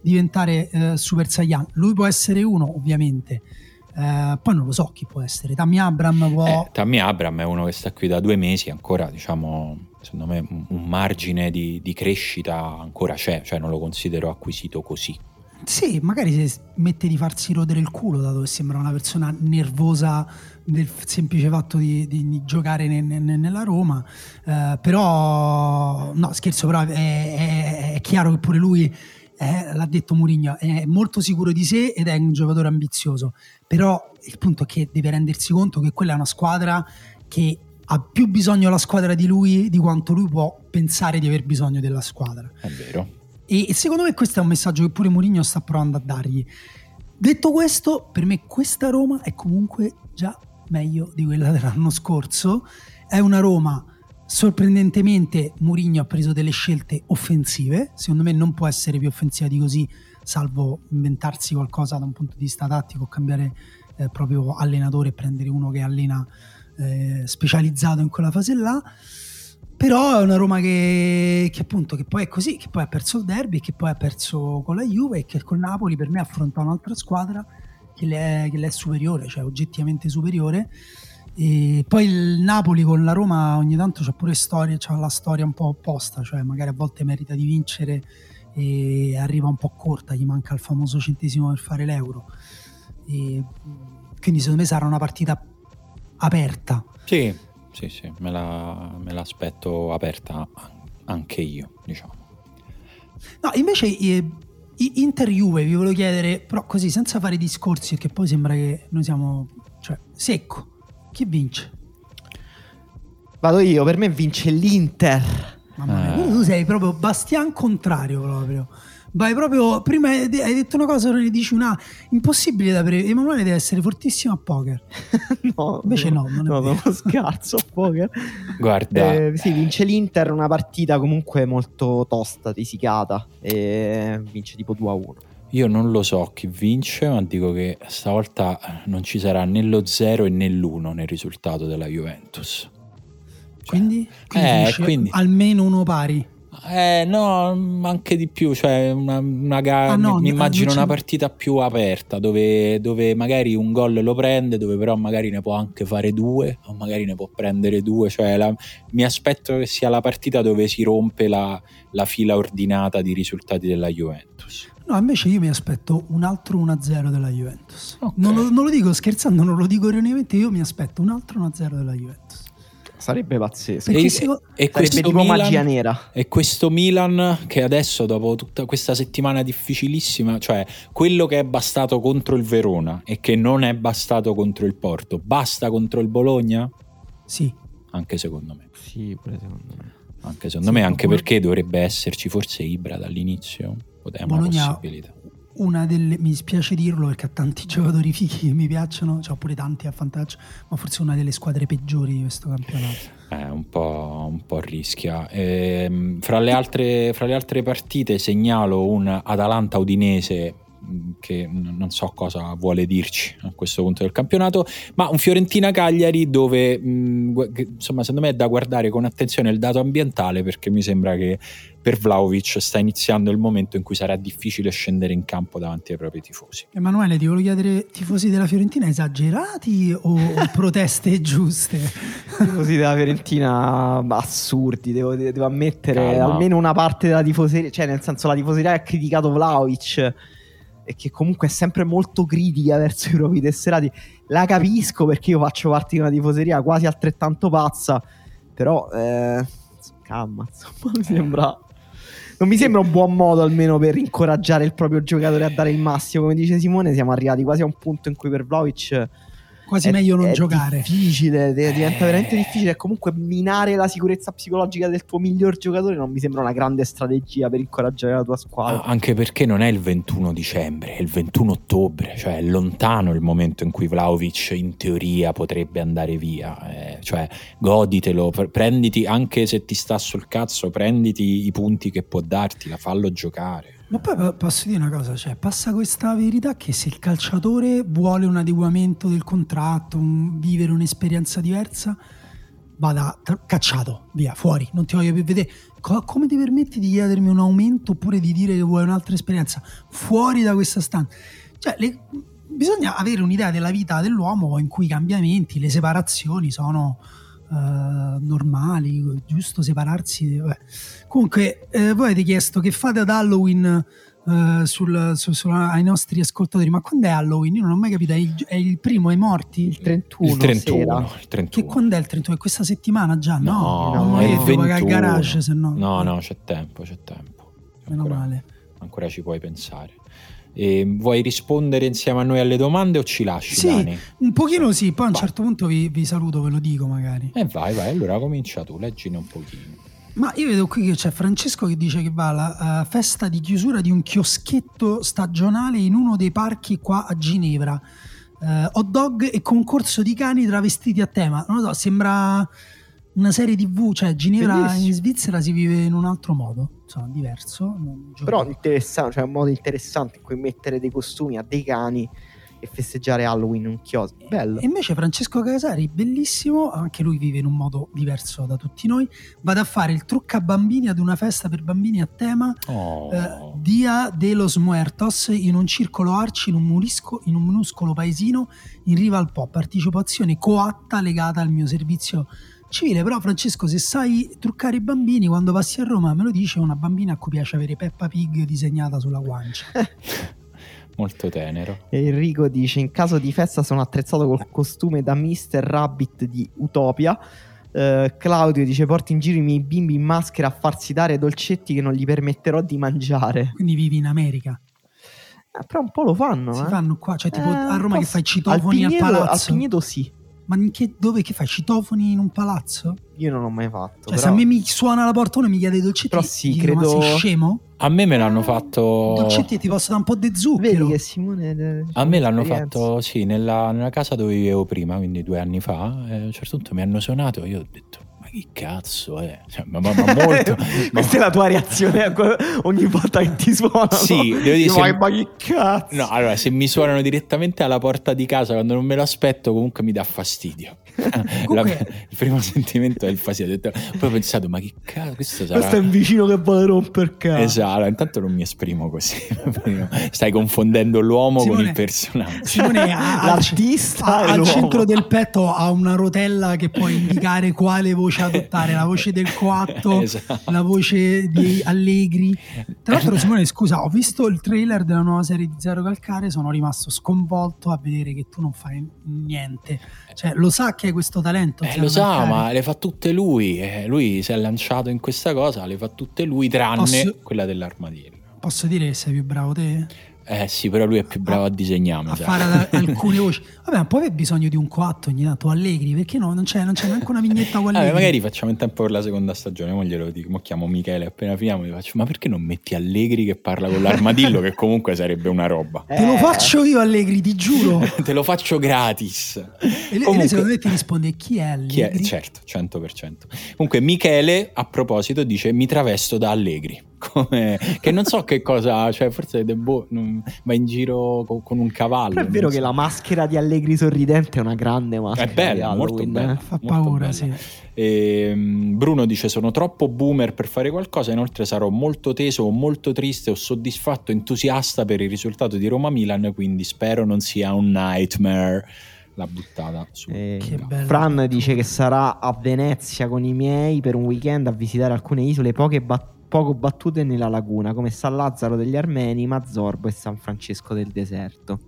diventare eh, Super Saiyan. Lui può essere uno, ovviamente. Eh, poi non lo so chi può essere. Tammy Abram può... Eh, Tammy Abram è uno che sta qui da due mesi, ancora diciamo, secondo me un, un margine di, di crescita ancora c'è, cioè non lo considero acquisito così. Sì, magari se smette di farsi rodere il culo, dato che sembra una persona nervosa del semplice fatto di, di- di giocare ne- ne- nella Roma. Eh, però, no, scherzo, però è, è- è chiaro che pure lui, eh, l'ha detto Mourinho, è molto sicuro di sé ed è un giocatore ambizioso. Però il punto è che deve rendersi conto che quella è una squadra che ha più bisogno la squadra di lui di quanto lui può pensare di aver bisogno della squadra. È vero. E secondo me questo è un messaggio che pure Mourinho sta provando a dargli. Detto questo, per me questa Roma è comunque già meglio di quella dell'anno scorso. È una Roma, sorprendentemente Mourinho ha preso delle scelte offensive. Secondo me non può essere più offensiva di così, salvo inventarsi qualcosa da un punto di vista tattico, cambiare eh, proprio allenatore e prendere uno che allena eh, specializzato in quella fase là. Però è una Roma che, che appunto che poi è così, che poi ha perso il derby, che poi ha perso con la Juve e che col Napoli per me affronta un'altra squadra che le è, che le è superiore, cioè oggettivamente superiore. E poi il Napoli con la Roma ogni tanto c'ha pure storia, c'ha la storia un po' opposta, cioè magari a volte merita di vincere e arriva un po' corta, gli manca il famoso centesimo per fare l'euro. E, quindi secondo me sarà una partita aperta. Sì, sì, sì, me, la- me l'aspetto aperta anche io, diciamo. No, invece eh, i- Inter Juve vi volevo chiedere, però così senza fare discorsi, perché poi sembra che noi siamo cioè, secco. Chi vince? Vado io, per me vince l'Inter. Mamma mia, Eh. tu sei proprio Bastian contrario proprio. Vai proprio, prima hai detto una cosa, ora ne dici una. Impossibile da pre... Emanuele deve essere fortissimo a poker. no, Invece no, non è no, vero. no, scherzo, poker. Guarda, Eh, sì, vince l'Inter, una partita comunque molto tosta, risicata. E vince tipo 2 a 1. io non lo so chi vince, ma dico che stavolta non ci sarà né lo 0 né l'1 nel risultato della Juventus. Quindi, quindi Eh, quindi- almeno uno pari. Eh no, anche di più, cioè una, una gara, Ah, no, mi immagino una partita più aperta dove, dove magari un gol lo prende, dove però magari ne può anche fare due o magari ne può prendere due, cioè la- mi aspetto che sia la partita dove si rompe la, la fila ordinata di risultati della Juventus. No, invece io mi aspetto un altro 1-0 della Juventus. Ok. Non, lo, non lo dico scherzando, non lo dico ironicamente, io mi aspetto un altro 1-0 della Juventus. Sarebbe pazzesco. E, seco- e Sarebbe questo tipo magia Milan, nera. e questo Milan che adesso dopo tutta questa settimana difficilissima, cioè quello che è bastato contro il Verona e che non è bastato contro il Porto, basta contro il Bologna? Sì, Anche secondo me. Sì, pure secondo me. Anche secondo Sì, me, anche Bol- perché dovrebbe esserci forse Ibra dall'inizio. Una Bologna- possibilità. Una delle, mi dispiace dirlo perché ha tanti giocatori fighi che mi piacciono, c'ho pure tanti a fantaggio, ma forse una delle squadre peggiori di questo campionato. Eh, un po', un po' rischia. Ehm, fra, le altre, fra le altre partite segnalo un Atalanta-Udinese che non so cosa vuole dirci a questo punto del campionato, ma un Fiorentina-Cagliari dove mh, che, insomma secondo me è da guardare con attenzione il dato ambientale perché mi sembra che per Vlaovic sta iniziando il momento in cui sarà difficile scendere in campo davanti ai propri tifosi. Emanuele, ti volevo chiedere, tifosi della Fiorentina esagerati o proteste giuste? tifosi della Fiorentina assurdi, devo, devo ammettere Calma. almeno una parte della tifoseria, cioè nel senso la tifoseria ha criticato Vlaovic e che comunque è sempre molto critica verso i propri tesserati. La capisco perché io faccio parte di una tifoseria quasi altrettanto pazza, però eh, calma, insomma, mi sembra non mi sembra un buon modo almeno per incoraggiare il proprio giocatore a dare il massimo. Come dice Simone, siamo arrivati quasi a un punto in cui per Vlaovic quasi è, meglio non è giocare. difficile, de- diventa Eh. veramente difficile. E comunque minare la sicurezza psicologica del tuo miglior giocatore non mi sembra una grande strategia per incoraggiare la tua squadra. Anche perché non è il 21 dicembre, è il 21 ottobre, cioè è lontano il momento in cui Vlaovic in teoria potrebbe andare via. eh, cioè, goditelo, pre- prenditi, anche se ti sta sul cazzo, prenditi i punti che può darti, la fallo giocare. Ma poi po- posso dire una cosa, cioè passa questa verità che se il calciatore vuole un adeguamento del contratto, un- vivere un'esperienza diversa, vada cacciato, via, fuori, non ti voglio più vedere. Co- come ti permetti di chiedermi un aumento oppure di dire che vuoi un'altra esperienza? Fuori da questa stanza. Cioè, le- bisogna avere un'idea della vita dell'uomo in cui i cambiamenti, le separazioni sono eh, normali, giusto separarsi. vabbè. Comunque, eh, voi avete chiesto che fate ad Halloween eh, sul- su- su- ai nostri ascoltatori, ma quando è Halloween? Io non ho mai capito, è il, è il primo ai morti? il 31, il 31, sera. il Che 31. quando è il 31? È questa settimana già? No, No, non è il devo pagare il 21. garage, se no. No, no, c'è tempo, c'è tempo. Meno Ancora, male. ancora ci puoi pensare. E vuoi rispondere insieme a noi alle domande o ci lasci, Sì, Dani? un pochino sì, poi a un Vai. certo punto vi, vi saluto, ve lo dico magari. E vai, vai, allora comincia tu, leggine un pochino. Ma io vedo qui che c'è Francesco che dice che va alla eh, festa di chiusura di un chioschetto stagionale in uno dei parchi qua a Ginevra. Eh, hot dog e concorso di cani travestiti a tema. Non lo so, sembra una serie tv, cioè Ginevra Bellissimo. in Svizzera si vive in un altro modo, insomma, diverso. Però interessante, cioè un modo interessante in cui mettere dei costumi a dei cani e festeggiare Halloween in un chiosco. Bello. E invece Francesco Casari, bellissimo, anche lui vive in un modo diverso da tutti noi, vado a fare il trucca bambini ad una festa per bambini a tema Oh. eh, Dia de los Muertos in un circolo arci in un, murisco- in un minuscolo paesino in riva al Po, partecipazione coatta legata al mio servizio civile. Però Francesco, se sai truccare i bambini, quando passi a Roma me lo dice una bambina a cui piace avere Peppa Pig disegnata sulla guancia. Molto tenero. Enrico dice: In caso di festa sono attrezzato col costume da Mr. Rabbit di Utopia. Eh, Claudio dice: Porti in giro i miei bimbi in maschera a farsi dare dolcetti che non gli permetterò di mangiare. Quindi vivi in America. Eh, però un po' lo fanno. Si eh. fanno qua, cioè tipo Eh, a Roma che fai citofoni al, Pigneto- palazzo. Al Pigneto sì. Ma in che, dove che fai? Citofoni in un palazzo? Io non l'ho mai fatto. Cioè, se però- a me mi suona la porta uno e mi chiede i dolcetti, Però sì, dico, ma credo- sei scemo? A me me l'hanno fatto. Dolcetti ti posso dare un po' di zucchero. Vedi che Simone. eh, A me l'hanno fatto, sì, nella, nella casa dove vivevo prima, quindi due anni fa. e a un certo punto mi hanno suonato e io ho detto, ma che cazzo è? Cioè, ma, ma- ma molto... Questa è la tua reazione ogni volta che ti suonano. Sì, devo dire, se- ma che cazzo. No, allora, se mi suonano direttamente alla porta di casa quando non me lo aspetto, comunque mi dà fastidio. Comunque- La- il primo sentimento è il fastidio. Poi ho pensato, ma che cazzo, questo sarà... Questo è un vicino che vuole romper cazzo. Esatto, intanto non mi esprimo così. Stai confondendo l'uomo con Simone- il personaggio. Simone L'artista al centro del petto ha una rotella che può indicare quale voce adottare, la voce del coatto, Esatto. la voce di Allegri. Tra l'altro Simone, scusa, ho visto il trailer della nuova serie di Zero Calcare, sono rimasto sconvolto a vedere che tu non fai niente. Cioè, lo sa che hai questo talento? Eh, lo sa, Calcare? ma le fa tutte lui. eh, lui si è lanciato in questa cosa, le fa tutte lui, tranne Posso- quella dell'armadillo. Posso dire che sei più bravo te? Eh sì, però lui è più bravo a disegnare. mi a sa. fare alcune voci. Vabbè, ma poi avevi bisogno di un coatto ogni tanto Allegri, perché no? Non c'è, non c'è neanche una vignetta con Vabbè, Allegri. magari facciamo in tempo per la seconda stagione. Mo glielo dico, mo chiamo Michele appena finiamo. Gli faccio, ma perché non metti Allegri che parla con l'armadillo? che comunque sarebbe una roba. Te lo Eh, faccio io Allegri, ti giuro. Te lo faccio gratis. E lei, e lei Comunque- secondo me ti risponde chi è Allegri? Chi è? Certo, 100%. Comunque Michele, a proposito, dice mi travesto da Allegri. Come- che non so che cosa, cioè forse de- boh, non- va in giro co- con un cavallo. Però è vero non che so. la maschera di Allegri sorridente è una grande maschera. È bella, molto Halloween, bella. eh. Fa molto paura, bella. sì. Ehm, Bruno dice sono troppo boomer per fare qualcosa, inoltre sarò molto teso o molto triste o soddisfatto, entusiasta per il risultato di Roma-Milan, quindi spero non sia un nightmare. La buttata su. Eh, Che bello. Fran dice che sarà a Venezia con i miei per un weekend a visitare alcune isole poche bat- poco battute nella laguna, come San Lazzaro degli Armeni, Mazzorbo e San Francesco del Deserto.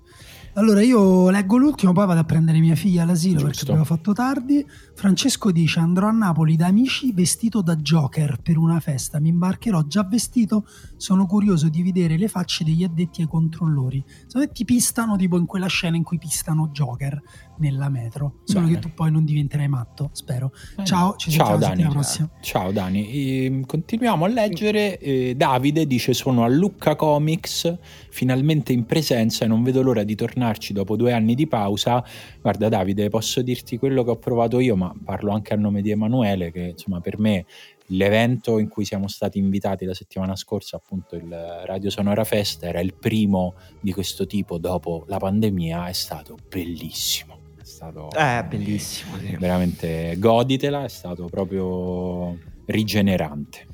Allora io leggo l'ultimo, poi vado a prendere mia figlia all'asilo Giusto. perché abbiamo fatto tardi. Francesco dice andrò a Napoli da amici vestito da Joker per una festa, mi imbarcherò già vestito, sono curioso di vedere le facce degli addetti ai controllori. Secondo me ti pistano tipo in quella scena in cui pistano Joker nella metro, solo Bene. che tu poi non diventerai matto, spero. Eh, Ciao, ci ciao sentiamo la Dani. prossima. Ciao Dani, Ehm, continuiamo a leggere. Eh, Davide dice: Sono a Lucca Comics, finalmente in presenza e non vedo l'ora di tornarci dopo due anni di pausa. Guarda, Davide, posso dirti quello che ho provato io, ma parlo anche a nome di Emanuele. Che insomma, per me l'evento in cui siamo stati invitati la settimana scorsa, appunto il Radio Sonora Fest, era il primo di questo tipo dopo la pandemia. È stato bellissimo. È stato Eh, bellissimo. sì. veramente goditela, è stato proprio rigenerante.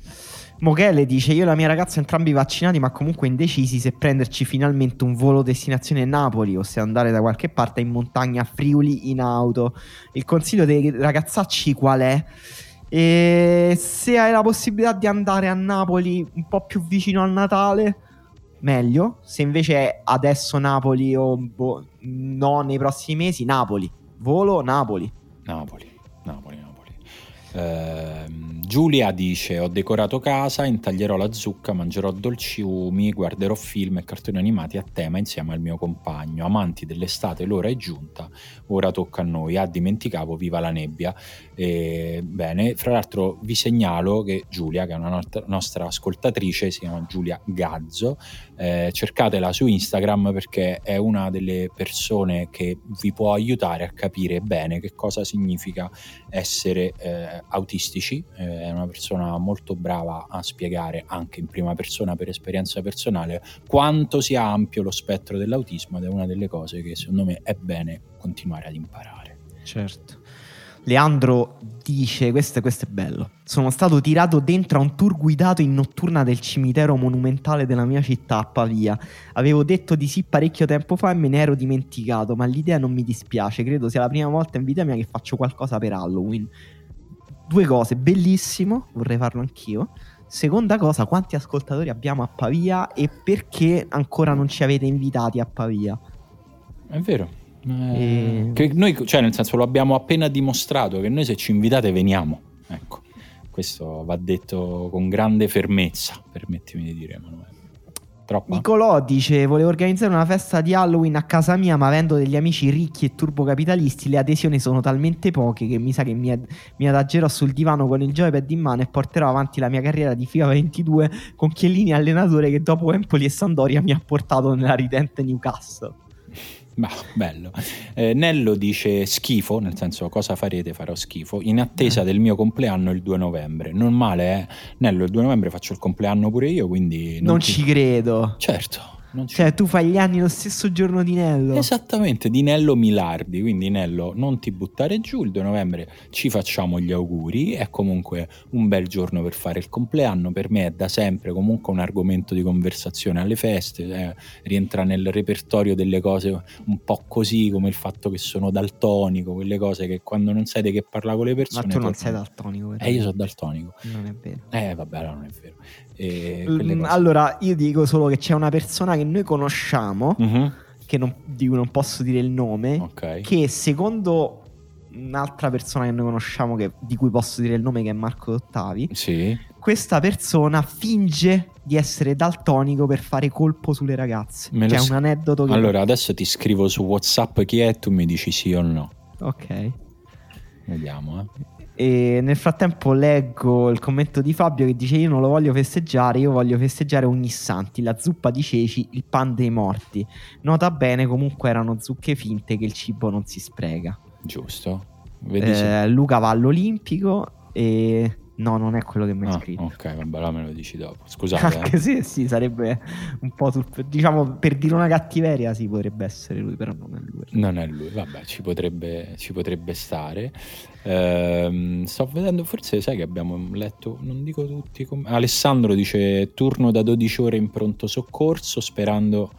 Mochele dice: Io e la mia ragazza entrambi vaccinati, ma comunque indecisi se prenderci finalmente un volo destinazione Napoli o se andare da qualche parte in montagna a Friuli in auto. Il consiglio dei ragazzacci qual è? E se hai la possibilità di andare a Napoli un po' più vicino al Natale, meglio. Se invece è adesso Napoli o boh, no nei prossimi mesi, Napoli. Volo Napoli. Napoli, Napoli, Napoli. Ehm, Giulia dice: Ho decorato casa, intaglierò la zucca, mangerò dolciumi, guarderò film e cartoni animati a tema insieme al mio compagno. Amanti dell'estate, l'ora è giunta, ora tocca a noi. Ah, dimenticavo, viva la nebbia. E, bene, fra l'altro vi segnalo che Giulia, che è una not- nostra ascoltatrice, si chiama Giulia Gazzo, eh, cercatela su Instagram perché è una delle persone che vi può aiutare a capire bene che cosa significa essere eh, autistici. Eh, è una persona molto brava a spiegare anche in prima persona per esperienza personale quanto sia ampio lo spettro dell'autismo ed è una delle cose che secondo me è bene continuare ad imparare. Certo. Leandro dice: questo, questo è bello. Sono stato tirato dentro a un tour guidato in notturna del cimitero monumentale della mia città, a Pavia. Avevo detto di sì parecchio tempo fa e me ne ero dimenticato, ma l'idea non mi dispiace. Credo sia la prima volta in vita mia che faccio qualcosa per Halloween. Due cose, bellissimo, vorrei farlo anch'io. Seconda cosa, quanti ascoltatori abbiamo a Pavia e perché ancora non ci avete invitati a Pavia? È vero. Eh, E- noi, cioè, nel senso, lo abbiamo appena dimostrato che noi se ci invitate veniamo. Ecco, questo va detto con grande fermezza, permettimi di dire, Emanuele. Troppa? Nicolò dice: Volevo organizzare una festa di Halloween a casa mia, ma avendo degli amici ricchi e turbocapitalisti, le adesioni sono talmente poche che mi sa che mi, ad- mi adagerò sul divano con il joypad in mano e porterò avanti la mia carriera di FIFA 22 con Chiellini allenatore che dopo Empoli e Sandoria mi ha portato nella ridente Newcastle. Ma bello. Eh, Nello dice schifo, nel senso cosa farete? Farò schifo. In attesa del mio compleanno il 2 novembre. Non male, eh? Nello, il 2 novembre faccio il compleanno pure io, quindi... Non, ti- ci credo. Certo. Cioè, tu fai gli anni lo stesso giorno di Nello. Esattamente, di Nello Milardi, quindi Nello non ti buttare giù, il 2 novembre ci facciamo gli auguri, è comunque un bel giorno per fare il compleanno, per me è da sempre comunque un argomento di conversazione alle feste, eh, rientra nel repertorio delle cose un po' così come il fatto che sono daltonico, quelle cose che quando non sai di che parla con le Ma persone... tu non sei daltonico. Eh, io sono daltonico. Non è vero. Eh, vabbè, allora non è vero. E Mm, Allora, io dico solo che c'è una persona che noi conosciamo, Mhm, che non, di cui non posso dire il nome, Ok. che secondo un'altra persona che noi conosciamo, che- di cui posso dire il nome, che è Marco Dottavi, Sì. questa persona finge di essere daltonico per fare colpo sulle ragazze. Me C'è s- un aneddoto che... Allora, adesso ti scrivo su WhatsApp chi è e tu mi dici sì o no. Ok. Vediamo, eh. E nel frattempo leggo il commento di Fabio che dice: Io non lo voglio festeggiare, io voglio festeggiare ogni santi, la zuppa di ceci, il pan dei morti. Nota bene, comunque erano zucche finte che il cibo non si spreca. Giusto? Eh, Luca va all'Olimpico e. No, non è quello che mi hai Ah, scritto. ok, vabbè, allora me lo dici dopo. Scusate. Anche eh. se sì, sarebbe un po' sul. Diciamo, per dire una cattiveria, sì, potrebbe essere lui, però non è lui. Non è lui, vabbè, ci potrebbe, ci potrebbe stare. Ehm, sto vedendo, forse sai che abbiamo letto, non dico tutti. com- Alessandro dice turno da 12 ore in pronto soccorso, sperando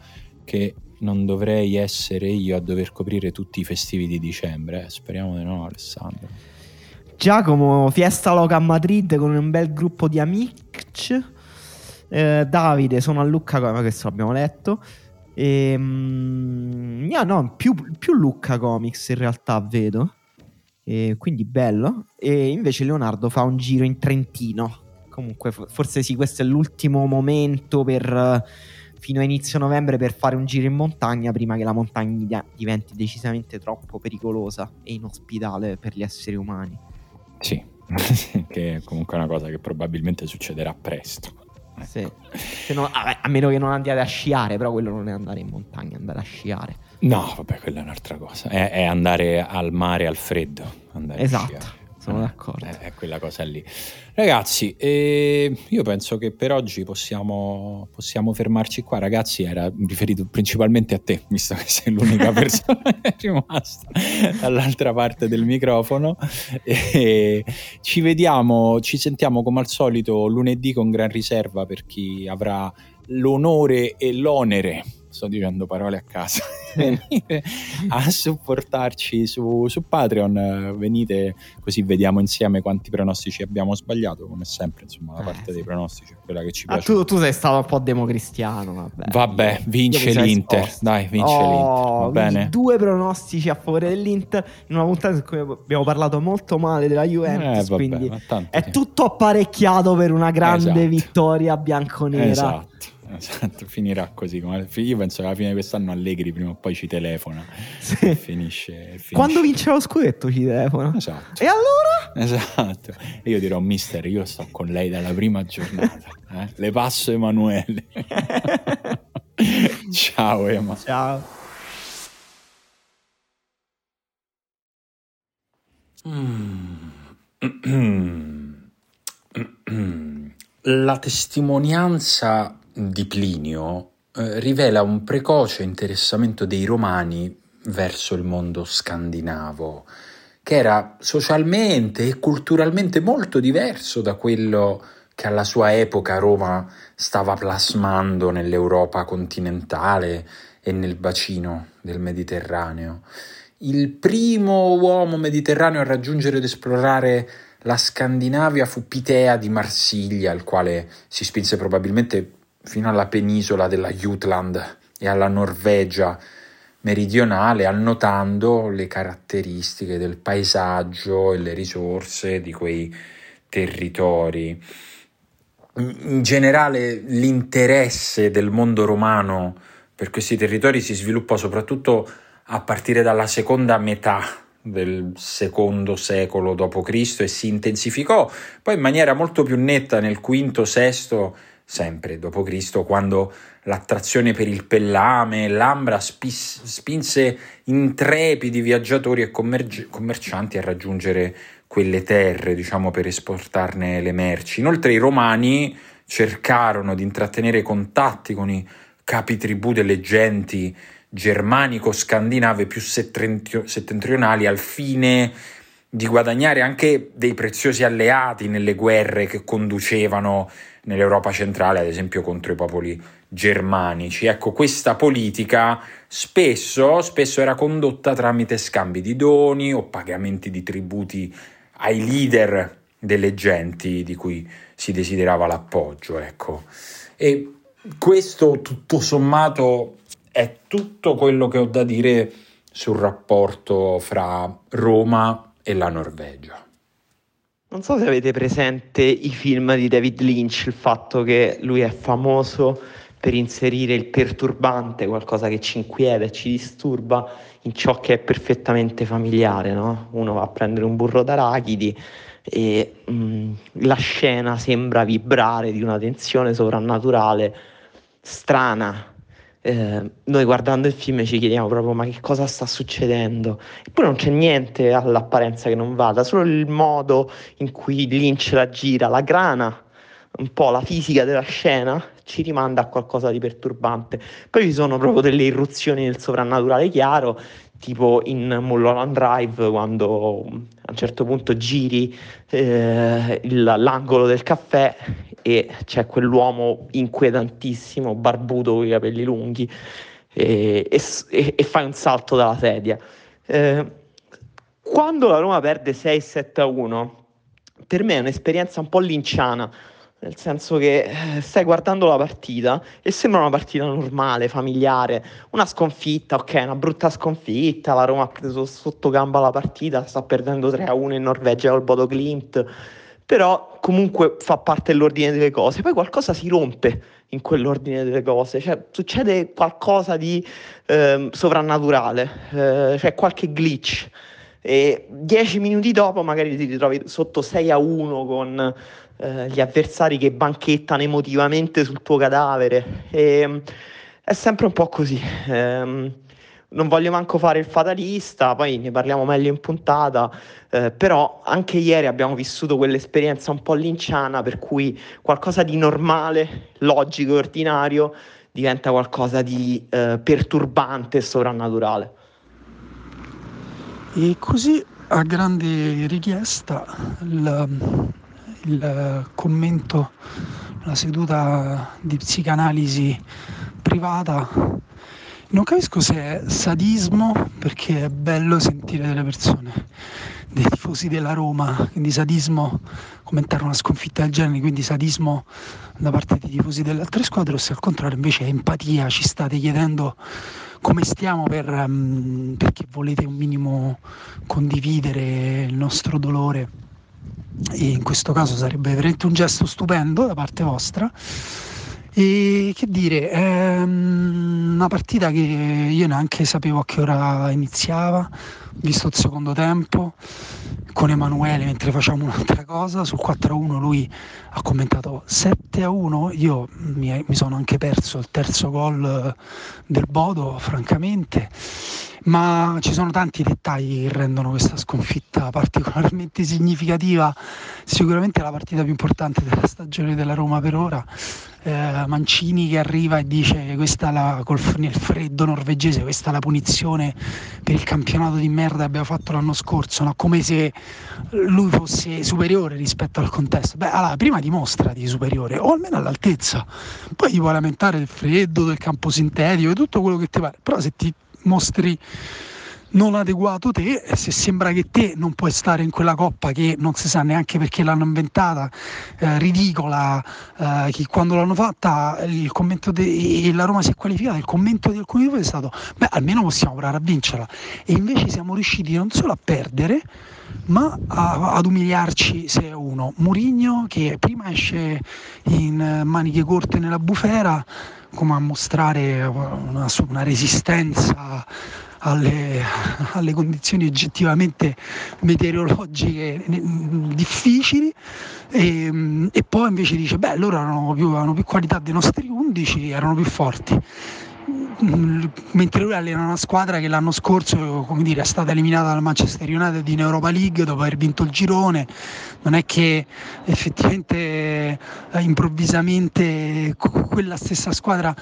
che non dovrei essere io a dover coprire tutti i festivi di dicembre. Eh, speriamo di no, Alessandro. Giacomo, Fiesta Loca a Madrid con un bel gruppo di amici. Eh, Davide, sono a Lucca, ma questo l'abbiamo letto. E, mm, yeah, no, più, più Lucca Comics in realtà vedo. E quindi bello. E invece Leonardo fa un giro in Trentino. Comunque, forse sì, questo è l'ultimo momento per fino a inizio novembre per fare un giro in montagna prima che la montagna diventi decisamente troppo pericolosa e inospitale per gli esseri umani. Sì, che è comunque una cosa che probabilmente succederà presto. Sì. Non, a, a, meno che non andiate a sciare, però quello non è andare in montagna, è andare a sciare. No, vabbè, quella è un'altra cosa. È, è andare al mare al freddo. esatto sono d'accordo. È, è, quella cosa lì. Ragazzi, eh, io penso che per oggi possiamo, possiamo, fermarci qua. Ragazzi, era riferito principalmente a te, visto che sei l'unica persona che è rimasta dall'altra parte del microfono. E ci vediamo, ci sentiamo come al solito lunedì con gran riserva per chi avrà l'onore e l'onere sto dicendo parole a casa, venite a supportarci su, su, Patreon, venite così vediamo insieme quanti pronostici abbiamo sbagliato, come sempre, insomma, la eh, parte sì. dei pronostici è quella che ci ah, piace. Tu, tu, sei stato un po' democristiano, vabbè. Vabbè, vince l'Inter, dai, vince oh, l'Inter, va bene. Due pronostici a favore dell'Inter in una puntata in cui abbiamo parlato molto male della Juventus, eh, vabbè, quindi è tutto apparecchiato per una grande esatto. vittoria bianconera. Esatto. Esatto, finirà così. Io penso che alla fine di quest'anno Allegri prima o poi ci telefona. Sì. E finisce, finisce, Quando vince lo scudetto ci telefona. Esatto. E allora? Esatto. E io dirò, mister, io sto con lei dalla prima giornata. Eh? Le passo Emanuele. Ciao Ema. Ciao. La testimonianza di Plinio eh, rivela un precoce interessamento dei romani verso il mondo scandinavo, che era socialmente e culturalmente molto diverso da quello che alla sua epoca Roma stava plasmando nell'Europa continentale e nel bacino del Mediterraneo. Il primo uomo mediterraneo a raggiungere ed esplorare la Scandinavia fu Pitea di Marsiglia, il quale si spinse probabilmente fino alla penisola della Jutland e alla Norvegia meridionale, annotando le caratteristiche del paesaggio e le risorse di quei territori. In generale l'interesse del mondo romano per questi territori si sviluppò soprattutto a partire dalla seconda metà del secondo secolo d.C. e si intensificò poi in maniera molto più netta nel V, VI sempre d.C., quando l'attrazione per il pellame e l'ambra spis- spinse intrepidi viaggiatori e commerci- commercianti a raggiungere quelle terre, diciamo, per esportarne le merci. Inoltre i romani cercarono di intrattenere contatti con i capi tribù delle genti germanico-scandinave più settentrionali al fine di guadagnare anche dei preziosi alleati nelle guerre che conducevano nell'Europa centrale, ad esempio contro i popoli germanici. Ecco, questa politica spesso, spesso era condotta tramite scambi di doni o pagamenti di tributi ai leader delle genti di cui si desiderava l'appoggio. Ecco. E questo tutto sommato è tutto quello che ho da dire sul rapporto fra Roma e la Norvegia. Non so se avete presente i film di David Lynch, il fatto che lui è famoso per inserire il perturbante, qualcosa che ci inquieta e ci disturba, in ciò che è perfettamente familiare. No? Uno va a prendere un burro d'arachidi e mh, mm, la scena sembra vibrare di una tensione sovrannaturale strana, eh, noi guardando il film ci chiediamo proprio ma che cosa sta succedendo? Eppure non c'è niente all'apparenza che non vada solo il modo in cui Lynch la gira la grana un po' la fisica della scena ci rimanda a qualcosa di perturbante. Poi ci sono proprio delle irruzioni del sovrannaturale chiaro tipo in Mulholland Drive quando a un certo punto giri eh, il, l'angolo del caffè e c'è quell'uomo inquietantissimo, barbuto con i capelli lunghi e, e, e fai un salto dalla sedia. Eh, quando la Roma perde 6-7-1, per me è un'esperienza un po' linciana, nel senso che eh, stai guardando la partita e sembra una partita normale, familiare, una sconfitta, ok, una brutta sconfitta, la Roma ha preso sotto gamba la partita, sta perdendo 3-1 in Norvegia col Bodo Klimt, però comunque fa parte dell'ordine delle cose, poi qualcosa si rompe in quell'ordine delle cose, cioè succede qualcosa di eh, sovrannaturale, eh, c'è qualche glitch. E dieci minuti dopo magari ti ritrovi sotto 6 a 1 con eh, gli avversari che banchettano emotivamente sul tuo cadavere. E, è sempre un po' così. Eh, non voglio manco fare il fatalista, poi ne parliamo meglio in puntata, eh, però anche ieri abbiamo vissuto quell'esperienza un po' linciana per cui qualcosa di normale, logico e ordinario diventa qualcosa di eh, perturbante e sovrannaturale. E così a grande richiesta il, il commento, la seduta di psicanalisi privata. Non capisco se è sadismo, perché è bello sentire delle persone, dei tifosi della Roma, quindi sadismo commentare una sconfitta del genere, quindi sadismo da parte dei tifosi delle altre squadre, o se al contrario invece è empatia, ci state chiedendo come stiamo per, um, perché volete un minimo condividere il nostro dolore in questo caso sarebbe veramente un gesto stupendo da parte vostra. E che dire, è una partita che io neanche sapevo a che ora iniziava, visto il secondo tempo, con Emanuele mentre facciamo un'altra cosa, sul 4-1 lui ha commentato 7-1, io mi sono anche perso il terzo gol del Bodo, francamente ma ci sono tanti dettagli che rendono questa sconfitta particolarmente significativa, sicuramente la partita più importante della stagione della Roma per ora. Eh, Mancini che arriva e dice questa la, col, nel freddo norvegese, questa è la punizione per il campionato di merda che abbiamo fatto l'anno scorso, no? come se lui fosse superiore rispetto al contesto. Beh, allora, prima dimostrati superiore, o almeno all'altezza, poi ti puoi lamentare del freddo, del campo sintetico, tutto quello che ti pare, però se ti mostri non adeguato te, se sembra che te non puoi stare in quella coppa che non si sa neanche perché l'hanno inventata, eh, ridicola, eh, che quando l'hanno fatta il commento de- e la Roma si è qualificata, il commento di alcuni di voi è stato, beh almeno possiamo provare a vincerla e invece siamo riusciti non solo a perdere, ma a, ad umiliarci 6-1. Murigno che prima esce in maniche corte nella bufera, come a mostrare una, una resistenza alle, alle, condizioni oggettivamente meteorologiche difficili. E, e, poi invece dice beh loro erano più, avevano più qualità dei nostri 11 erano più forti mentre lui allena una squadra che l'anno scorso dire, è stata eliminata dal Manchester United in Europa League dopo aver vinto il girone, non è che effettivamente eh, improvvisamente quella stessa squadra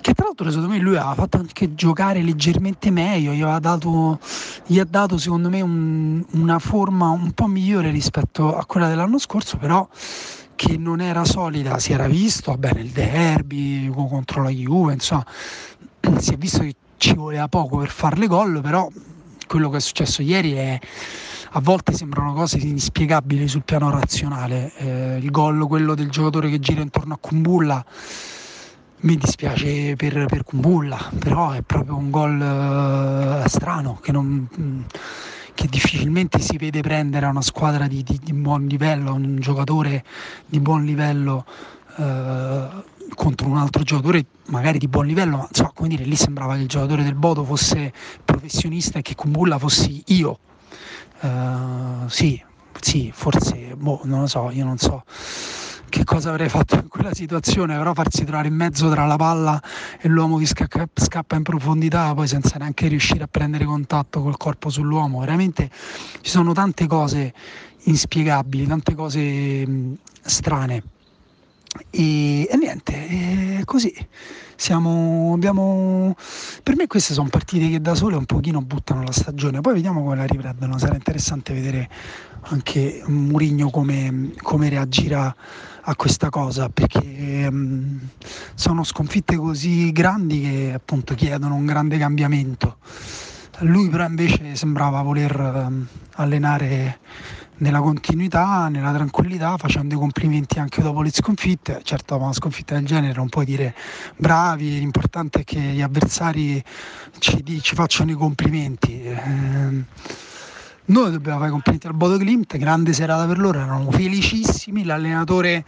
che tra l'altro secondo me lui ha fatto anche giocare leggermente meglio, gli, dato, gli ha dato secondo me un, una forma un po' migliore rispetto a quella dell'anno scorso, però che non era solida, si era visto vabbè, nel derby contro la Juve, insomma, si è visto che ci voleva poco per fare le gol, però quello che è successo ieri è a volte sembrano cose inspiegabili sul piano razionale. Eh, il gol, quello del giocatore che gira intorno a Kumbulla, mi dispiace per, per Kumbulla, però è proprio un gol eh, strano che non che difficilmente si vede prendere a una squadra di, di, di buon livello, un giocatore di buon livello eh, contro un altro giocatore magari di buon livello, ma insomma, come dire, lì sembrava che il giocatore del Bodo fosse professionista e che Kumbulla fossi io. Uh, sì, sì, forse, boh, non lo so, io non so che cosa avrei fatto in quella situazione, però farsi trovare in mezzo tra la palla e l'uomo che scappa, scappa in profondità, poi senza neanche riuscire a prendere contatto col corpo sull'uomo, veramente ci sono tante cose inspiegabili, tante cose mh, strane. E, e niente, è così. Siamo, abbiamo, per me queste sono partite che da sole un pochino buttano la stagione, poi vediamo come la riprendono, sarà interessante vedere anche Murigno come, come reagirà a questa cosa perché um, sono sconfitte così grandi che appunto chiedono un grande cambiamento. Lui però invece sembrava voler um, allenare nella continuità, nella tranquillità, facendo i complimenti anche dopo le sconfitte. Certo, dopo una sconfitta del genere non puoi dire bravi, l'importante è che gli avversari ci, ci facciano i complimenti. Eh, noi dobbiamo fare i complimenti al Bodo Klimt, grande serata per loro, erano felicissimi, l'allenatore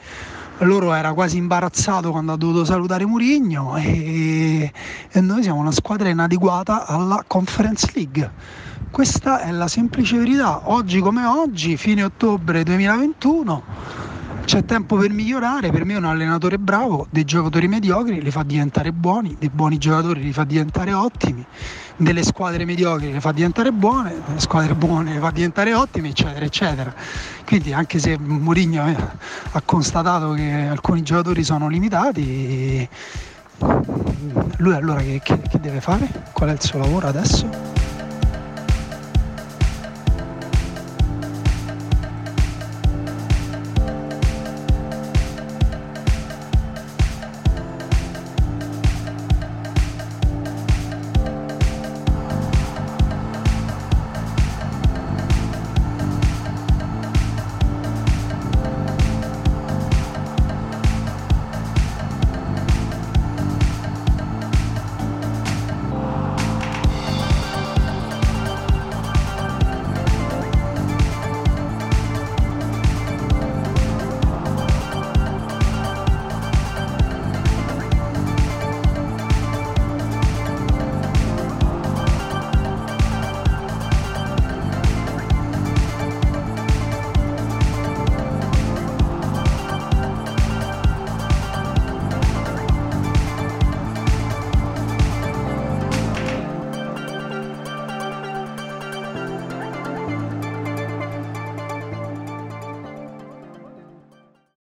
loro era quasi imbarazzato quando ha dovuto salutare Murigno e, e noi siamo una squadra inadeguata alla Conference League. Questa è la semplice verità. Oggi come oggi, fine ottobre 2021, c'è tempo per migliorare. Per me un allenatore bravo, dei giocatori mediocri li fa diventare buoni, dei buoni giocatori li fa diventare ottimi, delle squadre mediocri le fa diventare buone, delle squadre buone le fa diventare ottime, eccetera, eccetera. Quindi anche se Mourinho ha constatato che alcuni giocatori sono limitati, lui allora che, che, che deve fare? Qual è il suo lavoro adesso?